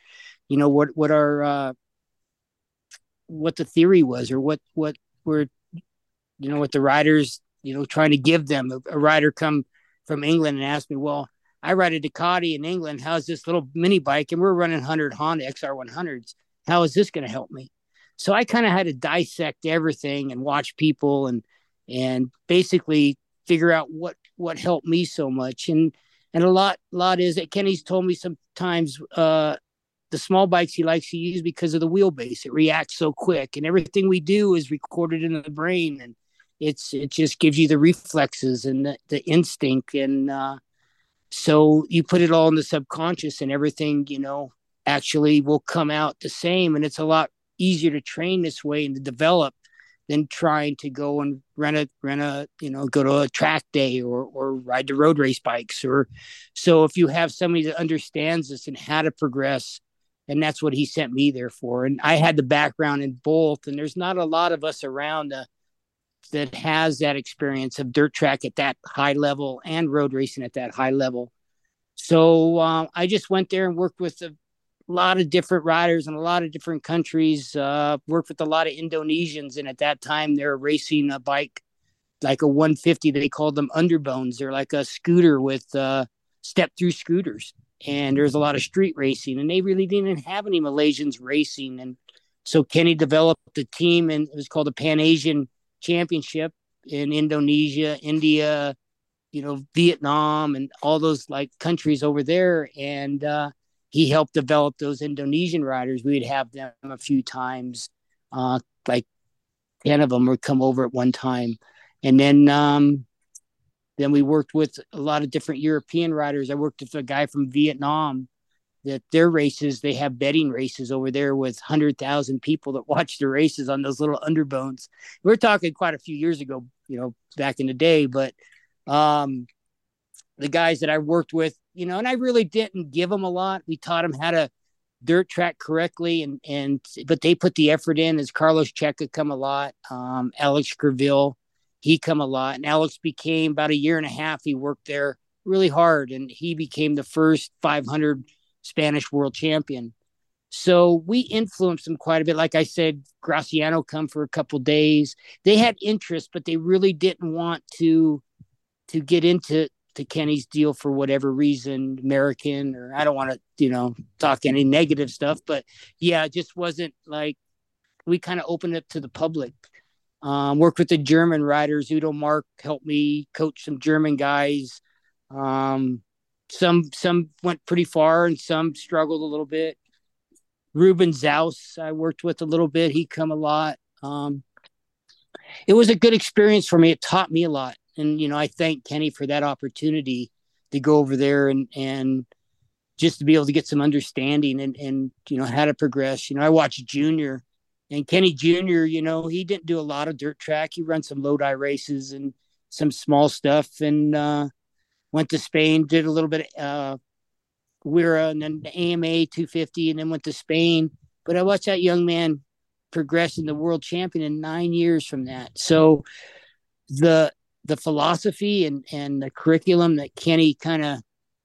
you know, what what our uh, what the theory was or what what we're, you know, what the riders, you know, trying to give them. A, a rider come from England and asked me, well, I ride a Ducati in England. How's this little mini bike? And we're running 100 Honda XR100s. How is this going to help me? So I kind of had to dissect everything and watch people and and basically figure out what what helped me so much. And and a lot lot is that Kenny's told me sometimes uh, the small bikes he likes to use because of the wheelbase. It reacts so quick, and everything we do is recorded in the brain and it's it just gives you the reflexes and the, the instinct. And uh, so you put it all in the subconscious and everything you know actually will come out the same. And it's a lot easier to train this way and to develop than trying to go and rent a rent a you know go to a track day or or ride the road race bikes or so if you have somebody that understands this and how to progress and that's what he sent me there for. And i had the background in both and there's not a lot of us around to that has that experience of dirt track at that high level and road racing at that high level. So uh, I just went there and worked with a lot of different riders in a lot of different countries. Uh, worked with a lot of Indonesians, and at that time they're racing a bike like a 150. They called them underbones. They're like a scooter with uh, step through scooters, and there's a lot of street racing. And they really didn't have any Malaysians racing, and so Kenny developed a team, and it was called the Pan Asian championship in Indonesia, India, you know, Vietnam, and all those like countries over there. And uh, he helped develop those Indonesian riders. We'd have them a few times, uh, like ten of them would come over at one time, and then um, then we worked with a lot of different European riders. I worked with a guy from Vietnam that their races they have betting races over there with 100,000 people that watch the races on those little underbones. We're talking quite a few years ago, you know, back in the day, but um the guys that I worked with, you know, and I really didn't give them a lot. We taught them how to dirt track correctly and and but they put the effort in as Carlos Checa come a lot, um Alex Criville, he come a lot and Alex became about a year and a half he worked there really hard and he became the first 500 Spanish world champion. So we influenced them quite a bit. Like I said, Graziano come for a couple days. They had interest, but they really didn't want to to get into to Kenny's deal for whatever reason, American or I don't want to, you know, talk any negative stuff, but yeah, it just wasn't like we kind of opened it to the public. Um, worked with the German riders. Udo Mark helped me coach some German guys. Um, some some went pretty far and some struggled a little bit. Ruben Xaus, I worked with a little bit. He come a lot. Um, it was a good experience for me. It taught me a lot, and you know, I thank Kenny for that opportunity to go over there and and just to be able to get some understanding and and you know how to progress. You know, I watched Junior and Kenny Junior. You know, he didn't do a lot of dirt track. He run some Lodi races and some small stuff, and uh, went to Spain, did a little bit of uh, WERA and then the AMA 250, and then went to Spain. But I watched that young man progress in the world champion in nine years from that. So the the philosophy and and the curriculum that Kenny kind of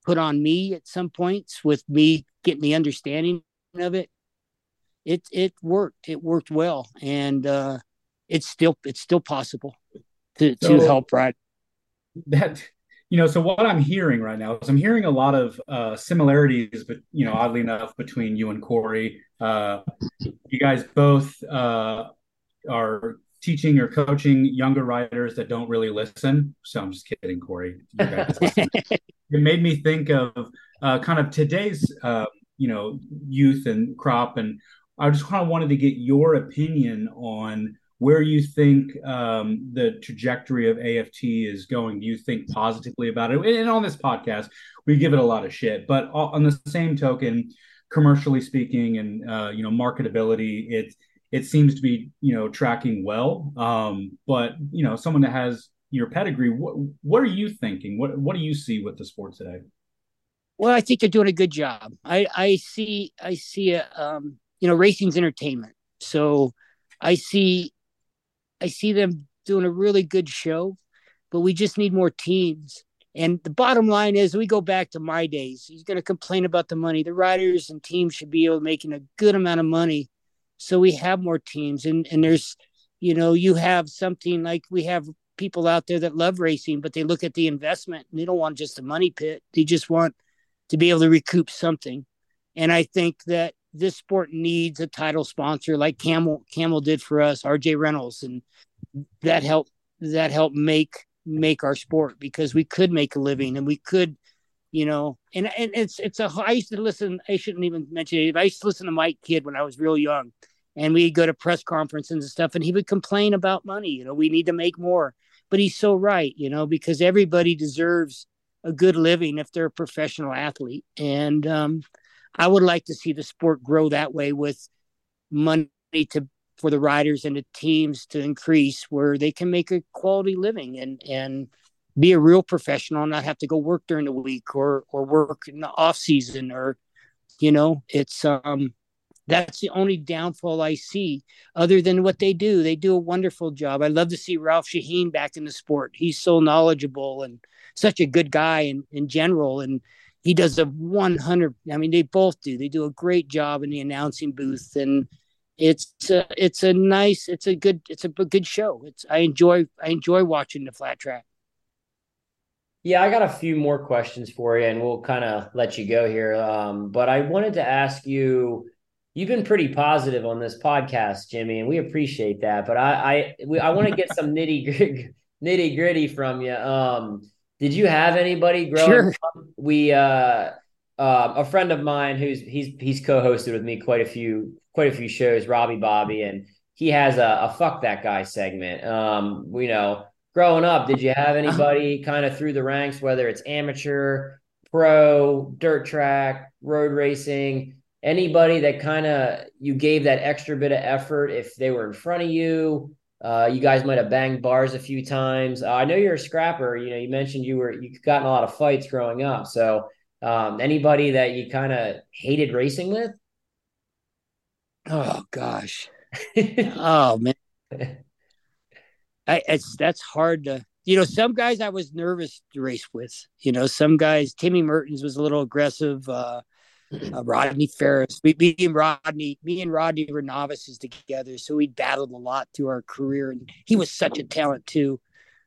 put on me at some points with me getting the understanding of it, it it worked. It worked well, and uh, it's still it's still possible to so to help ride. That you know, so what I'm hearing right now is I'm hearing a lot of uh, similarities, but you know, oddly enough, between you and Cory. Uh, you guys both uh, are teaching or coaching younger riders that don't really listen. So I'm just kidding, Cory. it made me think of uh, kind of today's, uh, you know, youth and crop. And I just kind of wanted to get your opinion on where you think um, the trajectory of AFT is going. Do you think positively about it? And on this podcast, we give it a lot of shit. But on the same token, commercially speaking and, uh, you know, marketability, it's, it seems to be you know tracking well. Um, but you know, someone that has your pedigree, what what are you thinking? What what do you see with the sport today? Well, I think they're doing a good job. I I see I see a um, you know racing's entertainment, so I see I see them doing a really good show, but we just need more teams. And the bottom line is, we go back to my days. He's going to complain about the money. The riders and teams should be able to making a good amount of money so we have more teams and and there's you know you have something like we have people out there that love racing but they look at the investment and they don't want just a money pit they just want to be able to recoup something and i think that this sport needs a title sponsor like camel camel did for us rj reynolds. And that helped that helped make make our sport because we could make a living and we could you know and and it's it's a i used to listen i shouldn't even mention it i used to listen to mike kidd when i was real young. And we'd go to press conferences and stuff and he would complain about money you know we need to make more. But he's so right you know because everybody deserves a good living if they're a professional athlete. And um, i would like to see the sport grow that way with money to for the riders and the teams to increase where they can make a quality living and and be a real professional and not have to go work during the week or or work in the off season or you know it's um that's the only downfall I see, other than what they do. They do a wonderful job. I love to see Ralph Sheheen back in the sport. He's so knowledgeable and such a good guy in, in general. And he does a 100. I mean, they both do. They do a great job in the announcing booth, and it's a, it's a nice, it's a good, it's a good show. It's I enjoy I enjoy watching the flat track. Yeah, I got a few more questions for you, and we'll kind of let you go here. Um, but I wanted to ask you you've been pretty positive on this podcast, Jimmy, and we appreciate that. But I I we, I want to get some nitty gritty nitty gritty from you. Um, did you have anybody growing sure. up? We uh, uh, a friend of mine who's he's he's co-hosted with me quite a few quite a few shows, Robbie Bobby, and he has a, a fuck that guy segment. Um, you know, growing up, did you have anybody kind of through the ranks, whether it's amateur, pro, dirt track, road racing? anybody that kind of you gave that extra bit of effort if they were in front of you uh, you guys might have banged bars a few times. Uh, i know you're a scrapper. You know you mentioned you were you got in a lot of fights growing up. So um, anybody that you kind of hated racing with? Oh gosh. Oh man. I, it's that's hard to you know some guys i was nervous to race with you know some guys timmy mertens was a little aggressive uh uh, Rodney Farris. We, me and Rodney, me and Rodney were novices together, so we battled a lot through our career, and he was such a talent too.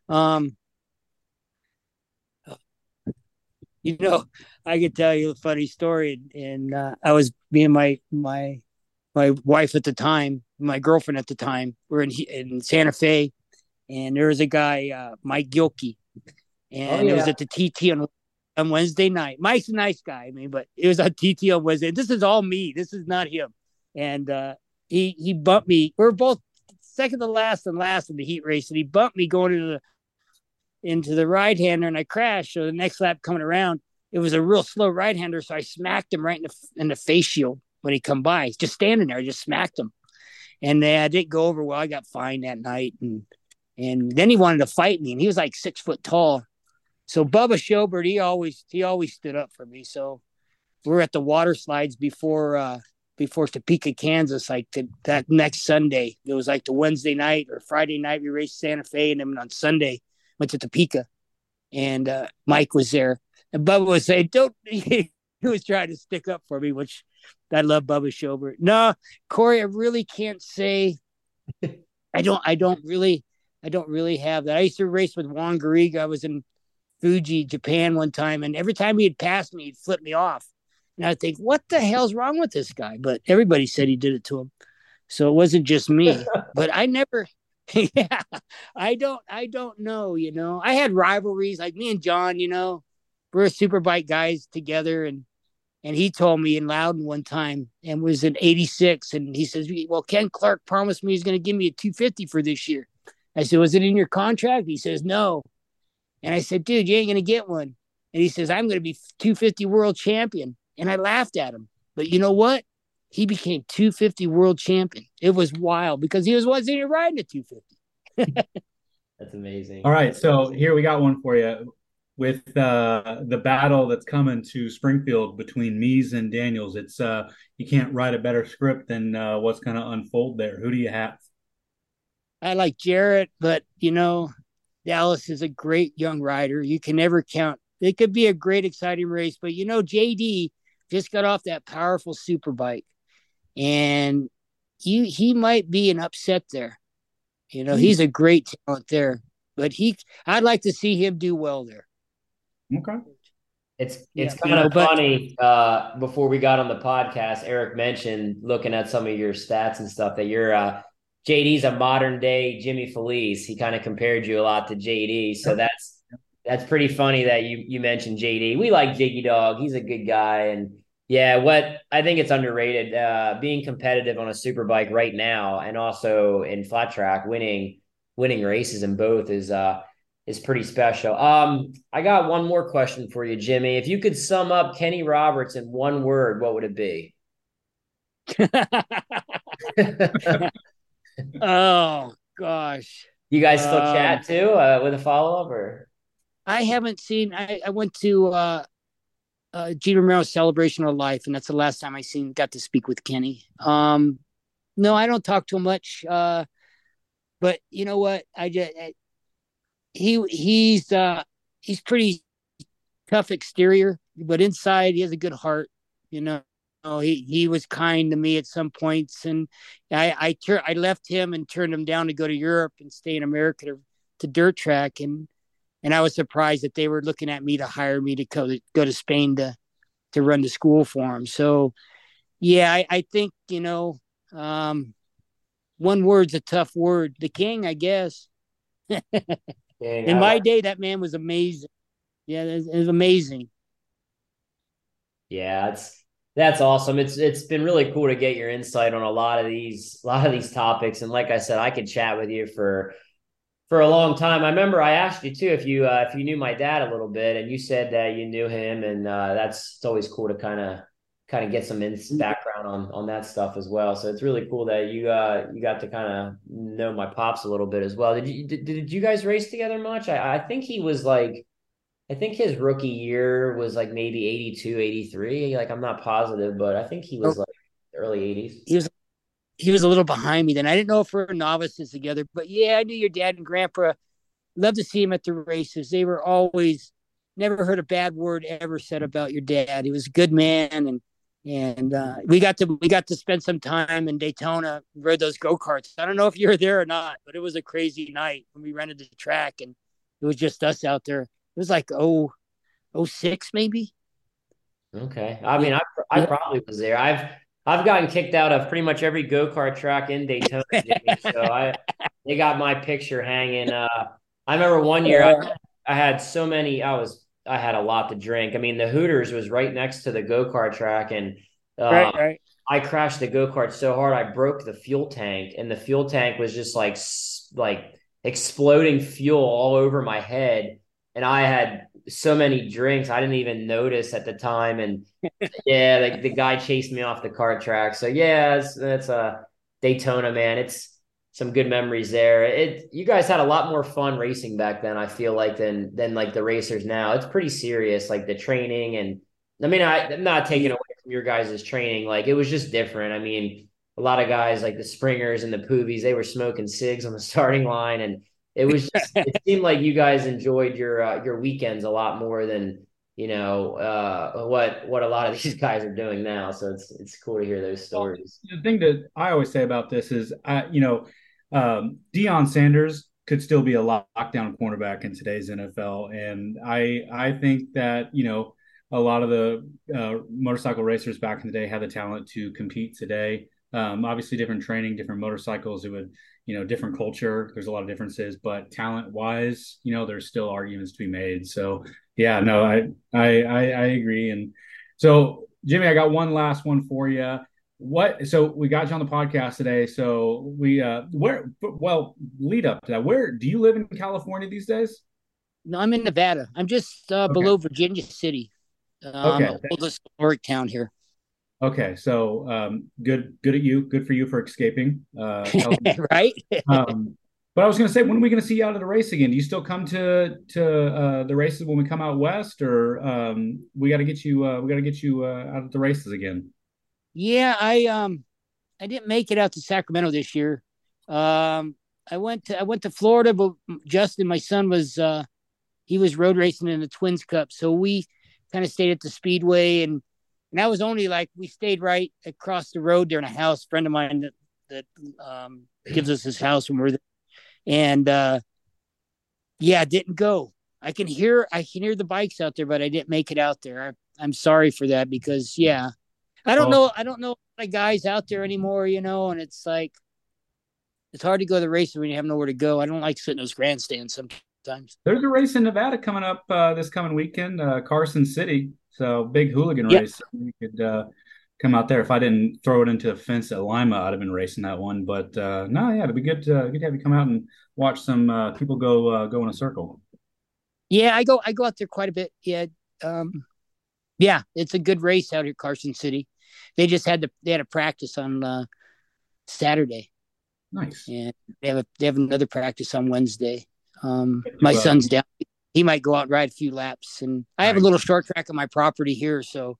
Um, you know, I could tell you a funny story, and uh, I was me and my my my wife at the time, my girlfriend at the time, we're in in Santa Fe, and there was a guy, uh, Mike Gilkey, and oh, yeah. it was at the TT on on Wednesday night. Mike's a nice guy, I mean, but it was on TT on Wednesday. This is all me. This is not him. And uh, he he bumped me. We are both second to last and last in the heat race, and he bumped me going into the into the right hander, and I crashed. So the next lap coming around, it was a real slow right hander, so I smacked him right in the in the face shield when he come by. He's just standing there, I just smacked him, and then I didn't go over well. I got fined that night, and and then he wanted to fight me, and he was like six foot tall so Bubba Shobert, he always he always stood up for me. So we are at the water slides before uh before Topeka, Kansas, like the, that next Sunday. It was like the Wednesday night or Friday night we raced Santa Fe, and then on Sunday went to Topeka, and uh, Mike was there, and Bubba was saying, "Don't." he was trying to stick up for me, which I love Bubba Shobert. No, Cory, I really can't say. I don't. I don't really. I don't really have that. I used to race with Juan Garriga. I was in Fuji, Japan one time, and every time he'd pass me, he'd flip me off. And I think, what the hell's wrong with this guy? But everybody said he did it to him. So it wasn't just me. but I never yeah, I don't, I don't know. You know, I had rivalries like me and John. You know, we're superbike guys together, and and he told me in Loudon one time, and was in '86, and he says, "Well, Ken Clark promised me he's going to give me a 250 for this year." I said, "Was it in your contract?" He says, "No," and I said, "Dude, you ain't going to get one." And he says, "I'm going to be 250 world champion," and I laughed at him. But you know what? He became 250 world champion. It was wild because he was wasn't even riding a 250. That's amazing. All right, so here we got one for you with uh, the battle that's coming to Springfield between Mees and Daniels. It's uh, you can't write a better script than uh, what's going to unfold there. Who do you have? I like Jared, but you know, Dallas is a great young rider. You can never count. It could be a great, exciting race, but you know, JD just got off that powerful super bike, and he he might be an upset there. You know, mm-hmm. he's a great talent there, but he I'd like to see him do well there. Okay. It's it's yeah, kind of know, funny. But, uh, before we got on the podcast, Erik mentioned looking at some of your stats and stuff that you're uh, JD's a modern day Jimmy Filice. He kind of compared you a lot to JD, so that's that's pretty funny that you you mentioned JD. We like Jiggy Dog. He's a good guy, and yeah, what I think it's underrated. Uh, being competitive on a super bike right now, and also in flat track, winning winning races in both is uh is pretty special. Um, I got one more question for you, Jimmy. If you could sum up Kenny Roberts in one word, what would it be? oh gosh. You guys still um, chat too uh, with a follow up or? I haven't seen. I, I went to uh, uh, Gene Romero's Celebration of Life, and that's the last time I seen got to speak with Kenny. Um, no, I don't talk to him much. Uh, but you know what? I just I, he he's uh he's pretty tough exterior, but inside he has a good heart. You know, he he was kind to me at some points, and I I tur- I left him and turned him down to go to Europe and stay in America to, to dirt track, and and I was surprised that they were looking at me to hire me to go to, go to Spain to to run the school for him. So, yeah, I, I think you know, um, one word's a tough word. The king, I guess. In my day, that man was amazing. Yeah, it was amazing. Yeah, it's that's awesome. It's it's been really cool to get your insight on a lot of these a lot of these topics. And like I said, I could chat with you for for a long time. I remember I asked you too if you uh, if you knew my dad a little bit, and you said that you knew him, and uh, that's it's always cool to kind of kind of get some mm-hmm. background on on that stuff as well. So it's really cool that you uh you got to kind of know my pops a little bit as well. Did you did, did you guys race together much? I, I think he was like I think his rookie year was like maybe 82, 83. Like I'm not positive, but I think he was like early 80s. He was he was a little behind me then. I didn't know if we are novices together, but yeah, I knew your dad and grandpa. Loved to see him at the races. They were always never heard a bad word ever said about your dad. He was a good man and and uh, we got to we got to spend some time in Daytona, rode those go karts. I don't know if you were there or not, but it was a crazy night when we rented the track and it was just us out there. It was like oh, oh six maybe. Okay, I mean, I I probably was there. I've I've gotten kicked out of pretty much every go kart track in Daytona, so I they got my picture hanging. Uh, I remember one year I, I had so many. I was I had a lot to drink. I mean, the Hooters was right next to the go kart track, and uh, right, right. I crashed the go kart so hard I broke the fuel tank, and the fuel tank was just like like exploding fuel all over my head. And I had so many drinks I didn't even notice at the time. And yeah, like the guy chased me off the kart track. So yeah, that's, that's a Daytona, man. It's some good memories there. It you guys had a lot more fun racing back then. I feel like than than like the racers now. It's pretty serious, like the training and. I mean, I, am not taking away from your guys' training. Like it was just different. I mean, a lot of guys like the Springers and the Pooveys, they were smoking cigs on the starting line, and it was just, it seemed like you guys enjoyed your uh, your weekends a lot more than you know uh, what what a lot of these guys are doing now. So it's it's cool to hear those stories. Well, the thing that I always say about this is, I you know, um, Deion Sanders could still be a lockdown cornerback in today's NFL, and I I think that you know a lot of the uh, motorcycle racers back in the day had the talent to compete today. Um, obviously, different training, different motorcycles. It would, you know, different culture. There's a lot of differences, but talent wise, you know, there's still arguments to be made. So, yeah, no, I, I, I, I agree. And so, Jimmy, I got one last one for you. What? So we got you on the podcast today. So we, uh, where? Well, lead up to that. Where do you live in California these days? No, I'm in Nevada. I'm just uh, okay. below Virginia City. Um, okay. Oldest historic town here. Okay, so um, good, good at you. Good for you for escaping. Uh, right. um, but I was going to say, when are we going to see you out of the race again? Do you still come to to uh, the races when we come out west, or um, we got to get you? Uh, we got to get you uh, out of the races again. Yeah, I um, I didn't make it out to Sacramento this year. Um, I went to I went to Florida, but Justin, my son, was uh, he was road racing in the Twins Cup, so we kind of stayed at the Speedway and and that was only like we stayed right across the road there in a house. A friend of mine that that um, gives us his house when we're there, and uh, yeah, didn't go. I can hear I can hear the bikes out there, but I didn't make it out there. I, am sorry for that because yeah, I don't know I don't know the guys out there anymore, you know, and it's like it's hard to go to the races when you have nowhere to go. I don't like sitting in those grandstands sometimes. There's a race in Nevada coming up uh, this coming weekend, uh, Carson City. So big hooligan yep. race. You could uh, come out there. If I didn't throw it into a fence at Lima, I'd have been racing that one. But uh, no, yeah, it'd be good to, good to have you come out and watch some uh, people go uh, go in a circle. Yeah, I go I go out there quite a bit. Yeah, um, yeah, it's a good race out here, Carson City. They just had to they had a practice on uh, Saturday. Nice. And they have a, they have another practice on Wednesday. Um, my son's down he might go out and ride a few laps. And I have a little short track on my property here, so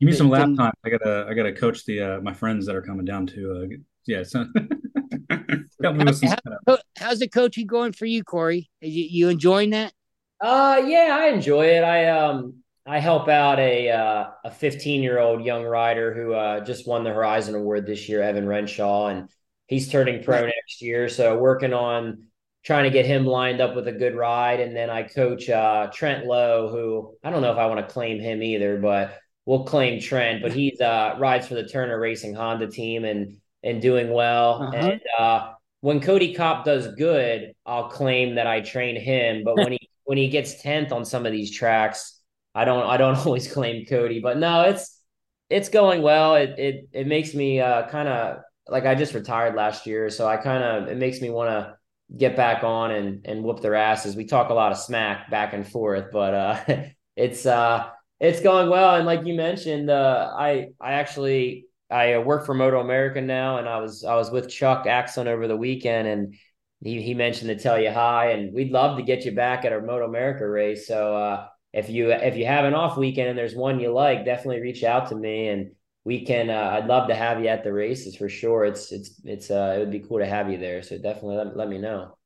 give me some lap time. I gotta I gotta coach the uh, my friends that are coming down to uh, yeah. So how's, how's the coaching going for you, Cory? You, you enjoying that? Uh, yeah, I enjoy it. I um I help out a uh, a 15 year old young rider who uh, just won the Horizon Award this year, Evan Renshaw, and he's turning pro next year. So working on trying to get him lined up with a good ride. And then I coach uh, Trent Lowe, who I don't know if I want to claim him either, but we'll claim Trent. But he's uh, rides for the Turner Racing Honda team and and doing well. Uh-huh. And uh, when Cody Kopp does good, I'll claim that I train him. But when he when he gets tenth on some of these tracks, I don't I don't always claim Cody. But no, it's it's going well. It it it makes me uh, kind of like I just retired last year, so I kind of it makes me want to get back on and and whoop their asses. We talk a lot of smack back and forth, but uh, it's uh, it's going well. And like you mentioned, uh, I I actually I uh, work for Moto America now, and I was I was with Chuck Aksland over the weekend, and he he mentioned to tell you hi, and we'd love to get you back at our Moto America race. So uh, if you if you have an off weekend and there's one you like, definitely reach out to me and we can uh, i'd love to have you at the races for sure. It's it's it's uh it would be cool to have you there. So definitely let, let me know.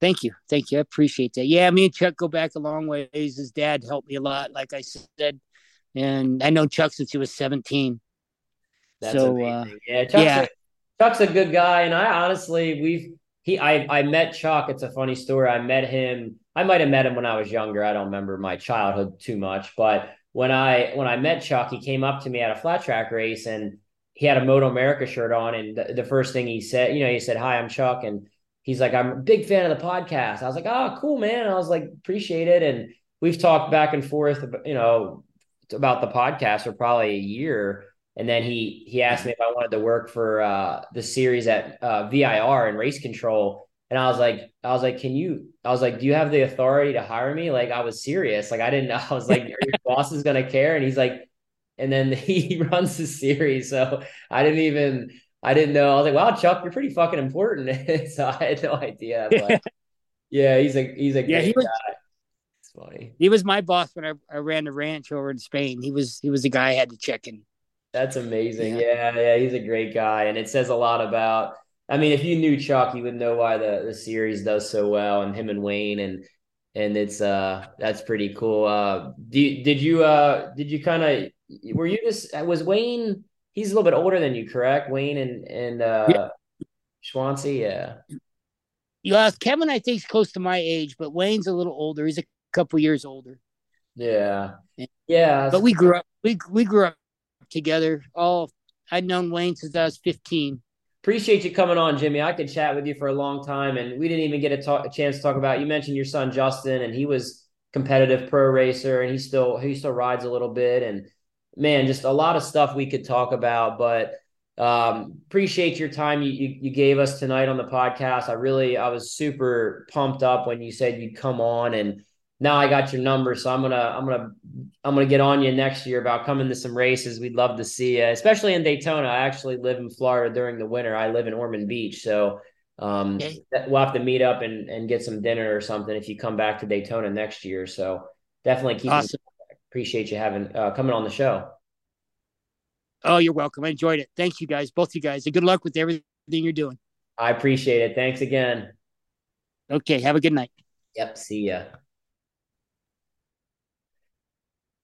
Thank you. Thank you. I appreciate that. Yeah me and chuck go back a long ways. His dad helped me a lot like i said. And i know chuck since he was 17 That's so uh, yeah chuck's, yeah. A, chuck's a good guy. And i honestly we've he i i met chuck. It's a funny story. I met him i might have met him when i was younger. I don't remember my childhood too much but when I when I met Chuck, he came up to me at a flat track race and he had a Moto America shirt on. And the, the first thing he said, you know, he said, "Hi, I'm Chuck," and he's like, "I'm a big fan of the podcast." I was like, "Oh, cool, man." I was like, "Appreciate it." And we've talked back and forth, you know, about the podcast for probably a year. And then he he asked me if I wanted to work for uh, the series at uh, VIR and race control. And I was like, I was like, can you? I was like, do you have the authority to hire me? Like, I was serious. Like, I didn't know. I was like, your boss is gonna care. And he's like, and then he runs the series. So I didn't even, I didn't know. I was like, wow, Chuck, you're pretty fucking important. so I had no idea. But yeah, he's a he's a yeah, he was, guy. It's funny. He was my boss when I, I ran the ranch over in Spain. He was he was the guy I had to check in. That's amazing. Yeah. yeah, yeah, he's a great guy, and it says a lot about I mean, if you knew Chuck, you would know why the, the series does so well, and him and Wayne, and and it's uh that's pretty cool. Uh, do, did you uh did you kind of were you just was Wayne? He's a little bit older than you, correct? Wayne and and uh, yeah. Schwancy, yeah. Yeah, Kevin, I think is close to my age, but Wayne's a little older. He's a couple years older. Yeah, yeah. But we grew up. We we grew up together. All I'd known Wayne since I was 15. Appreciate you coming on, Jimmy. I could chat with you for a long time, and we didn't even get a, talk, a chance to talk about. You mentioned your son Justin, and he was competitive pro racer, and he still he still rides a little bit, and man, just a lot of stuff we could talk about. But um, appreciate your time you, you, you gave us tonight on the podcast. I really I was super pumped up when you said you'd come on, and now I got your number, so I'm gonna I'm gonna I'm gonna get on you next year about coming to some races. We'd love to see you, especially in Daytona. I actually live in Florida during the winter. I live in Ormond Beach, so um, okay. we'll have to meet up and and get some dinner or something if you come back to Daytona next year. So definitely keep. Awesome. Appreciate you having uh, coming on the show. Oh, you're welcome. I enjoyed it. Thank you guys, both you guys, and good luck with everything you're doing. I appreciate it. Thanks again. Okay. Have a good night. Yep. See ya.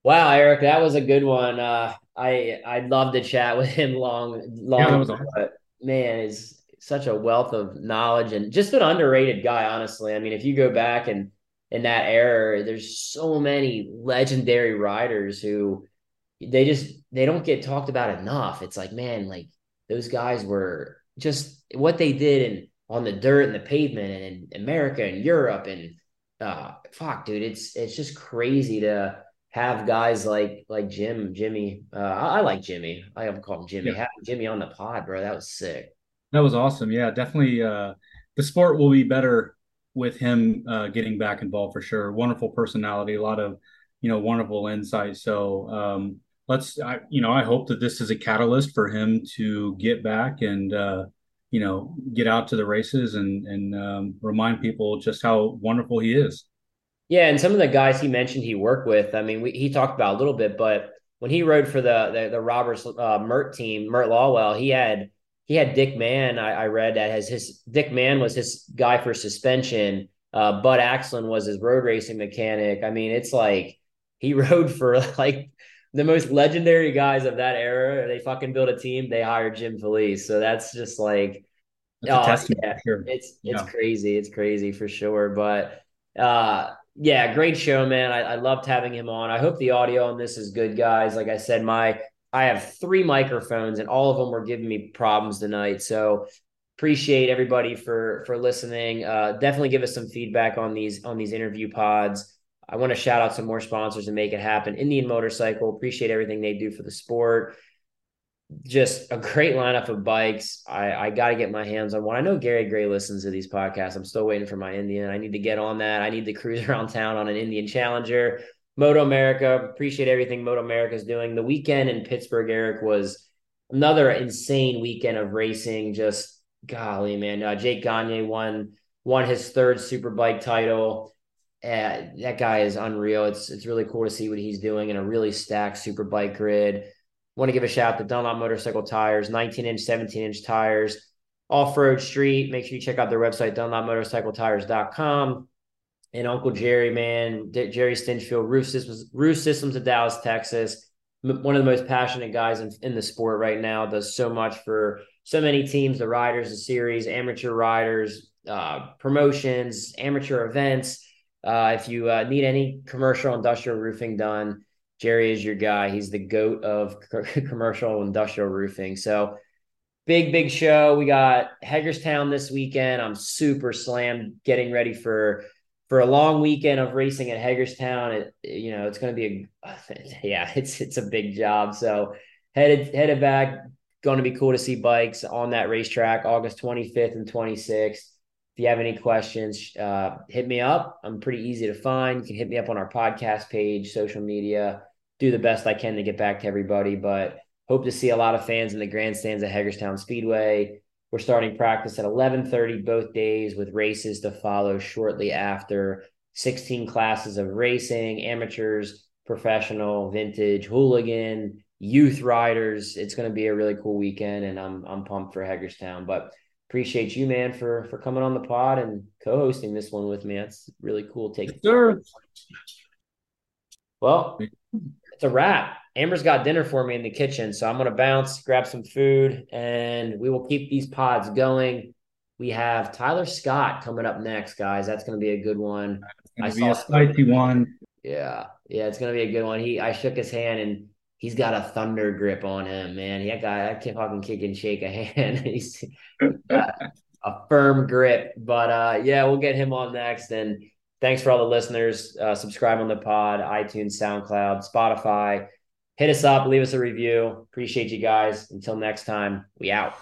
Wow, Erik, that was a good one. Uh, I I'd love to chat with him long, long. Yeah, awesome. But man, is such a wealth of knowledge and just an underrated guy. Honestly, I mean, if you go back and in that era, there's so many legendary riders who they just they don't get talked about enough. It's like, man, like those guys were just what they did and on the dirt and the pavement and in America and Europe and uh fuck, dude, it's it's just crazy to have guys like like Jim, Jimmy. Uh, I, I like Jimmy. I have called Jimmy. Yeah. Having Jimmy on the pod, bro, that was sick. That was awesome. Yeah, definitely. Uh, the sport will be better with him uh, getting back involved for sure. Wonderful personality, a lot of you know wonderful insight. So um, let's, I, you know, I hope that this is a catalyst for him to get back and uh, you know get out to the races and and um, remind people just how wonderful he is. Yeah, and some of the guys he mentioned he worked with, I mean, we, he talked about a little bit, but when he rode for the the, the Roberts uh, Mert team, Mert Lawwill, he had he had Dick Mann. I, I, read that as his Dick Mann was his guy for suspension. Uh, Bud Aksland was his road racing mechanic. I mean, it's like he rode for like the most legendary guys of that era. They fucking built a team. They hired Jim Filice, so that's just like, that's oh yeah, sure. it's it's yeah. crazy. It's crazy for sure. But uh, yeah, great show, man. I, I loved having him on. I hope the audio on this is good, guys. Like I said, my I have three microphones and all of them were giving me problems tonight. So appreciate everybody for for listening. Uh, definitely give us some feedback on these on these interview pods. I want to shout out some more sponsors and make it happen. Indian Motorcycle, appreciate everything they do for the sport just a great lineup of bikes. I, I got to get my hands on one. I know Gary Gray listens to these podcasts. I'm still waiting for my Indian. I need to get on that. I need to cruise around town on an Indian Challenger. Moto America, appreciate everything Moto America is doing. The weekend in Pittsburgh, Erik, was another insane weekend of racing. Just golly, man. Uh, Jake Gagne won won his third Superbike title. Uh, that guy is unreal. It's it's really cool to see what he's doing in a really stacked Superbike grid. Want to give a shout out to Dunlop Motorcycle Tires, 19 inch, 17 inch tires, off road street. Make sure you check out their website, dunlopmotorcycletires.com. And Uncle Jerry, man, Jerry Stinchfield, Roof Systems, Roof Systems of Dallas, Texas. One of the most passionate guys in, in the sport right now. Does so much for so many teams, the riders, the series, amateur riders, uh, promotions, amateur events. Uh, if you uh, need any commercial industrial roofing done, Jerry is your guy. He's the goat of commercial industrial roofing. So big, big show. We got Hagerstown this weekend. I'm super slammed getting ready for for a long weekend of racing at Hagerstown. It, you know, it's going to be a yeah, it's it's a big job. So headed headed back. Going to be cool to see bikes on that racetrack August 25th and 26th. If you have any questions, uh, hit me up. I'm pretty easy to find. You can hit me up on our podcast page, social media do the best I can to get back to everybody. But hope to see a lot of fans in the grandstands at Hagerstown Speedway. We're starting practice at 11:30 both days with races to follow shortly after. 16 classes of racing, amateurs, professional, vintage, hooligan, youth riders. It's going to be a really cool weekend, and I'm I'm pumped for Hagerstown. But appreciate you, man, for for coming on the pod and co-hosting this one with me. That's really cool. Take sure. Well, it's a wrap. Amber's got dinner for me in the kitchen, so I'm gonna bounce, grab some food, and we will keep these pods going. We have Tyler Scott coming up next, guys. That's gonna be a good one. I saw a spicy one. Yeah, yeah, it's gonna be a good one. He, I shook his hand, and he's got a thunder grip on him, man. He, that guy, I can't fucking kick and shake a hand. he's a firm grip. But uh, yeah, we'll get him on next. And thanks for all the listeners. Uh, subscribe on the pod, iTunes, SoundCloud, Spotify. Hit us up, leave us a review. Appreciate you guys. Until next time, we out.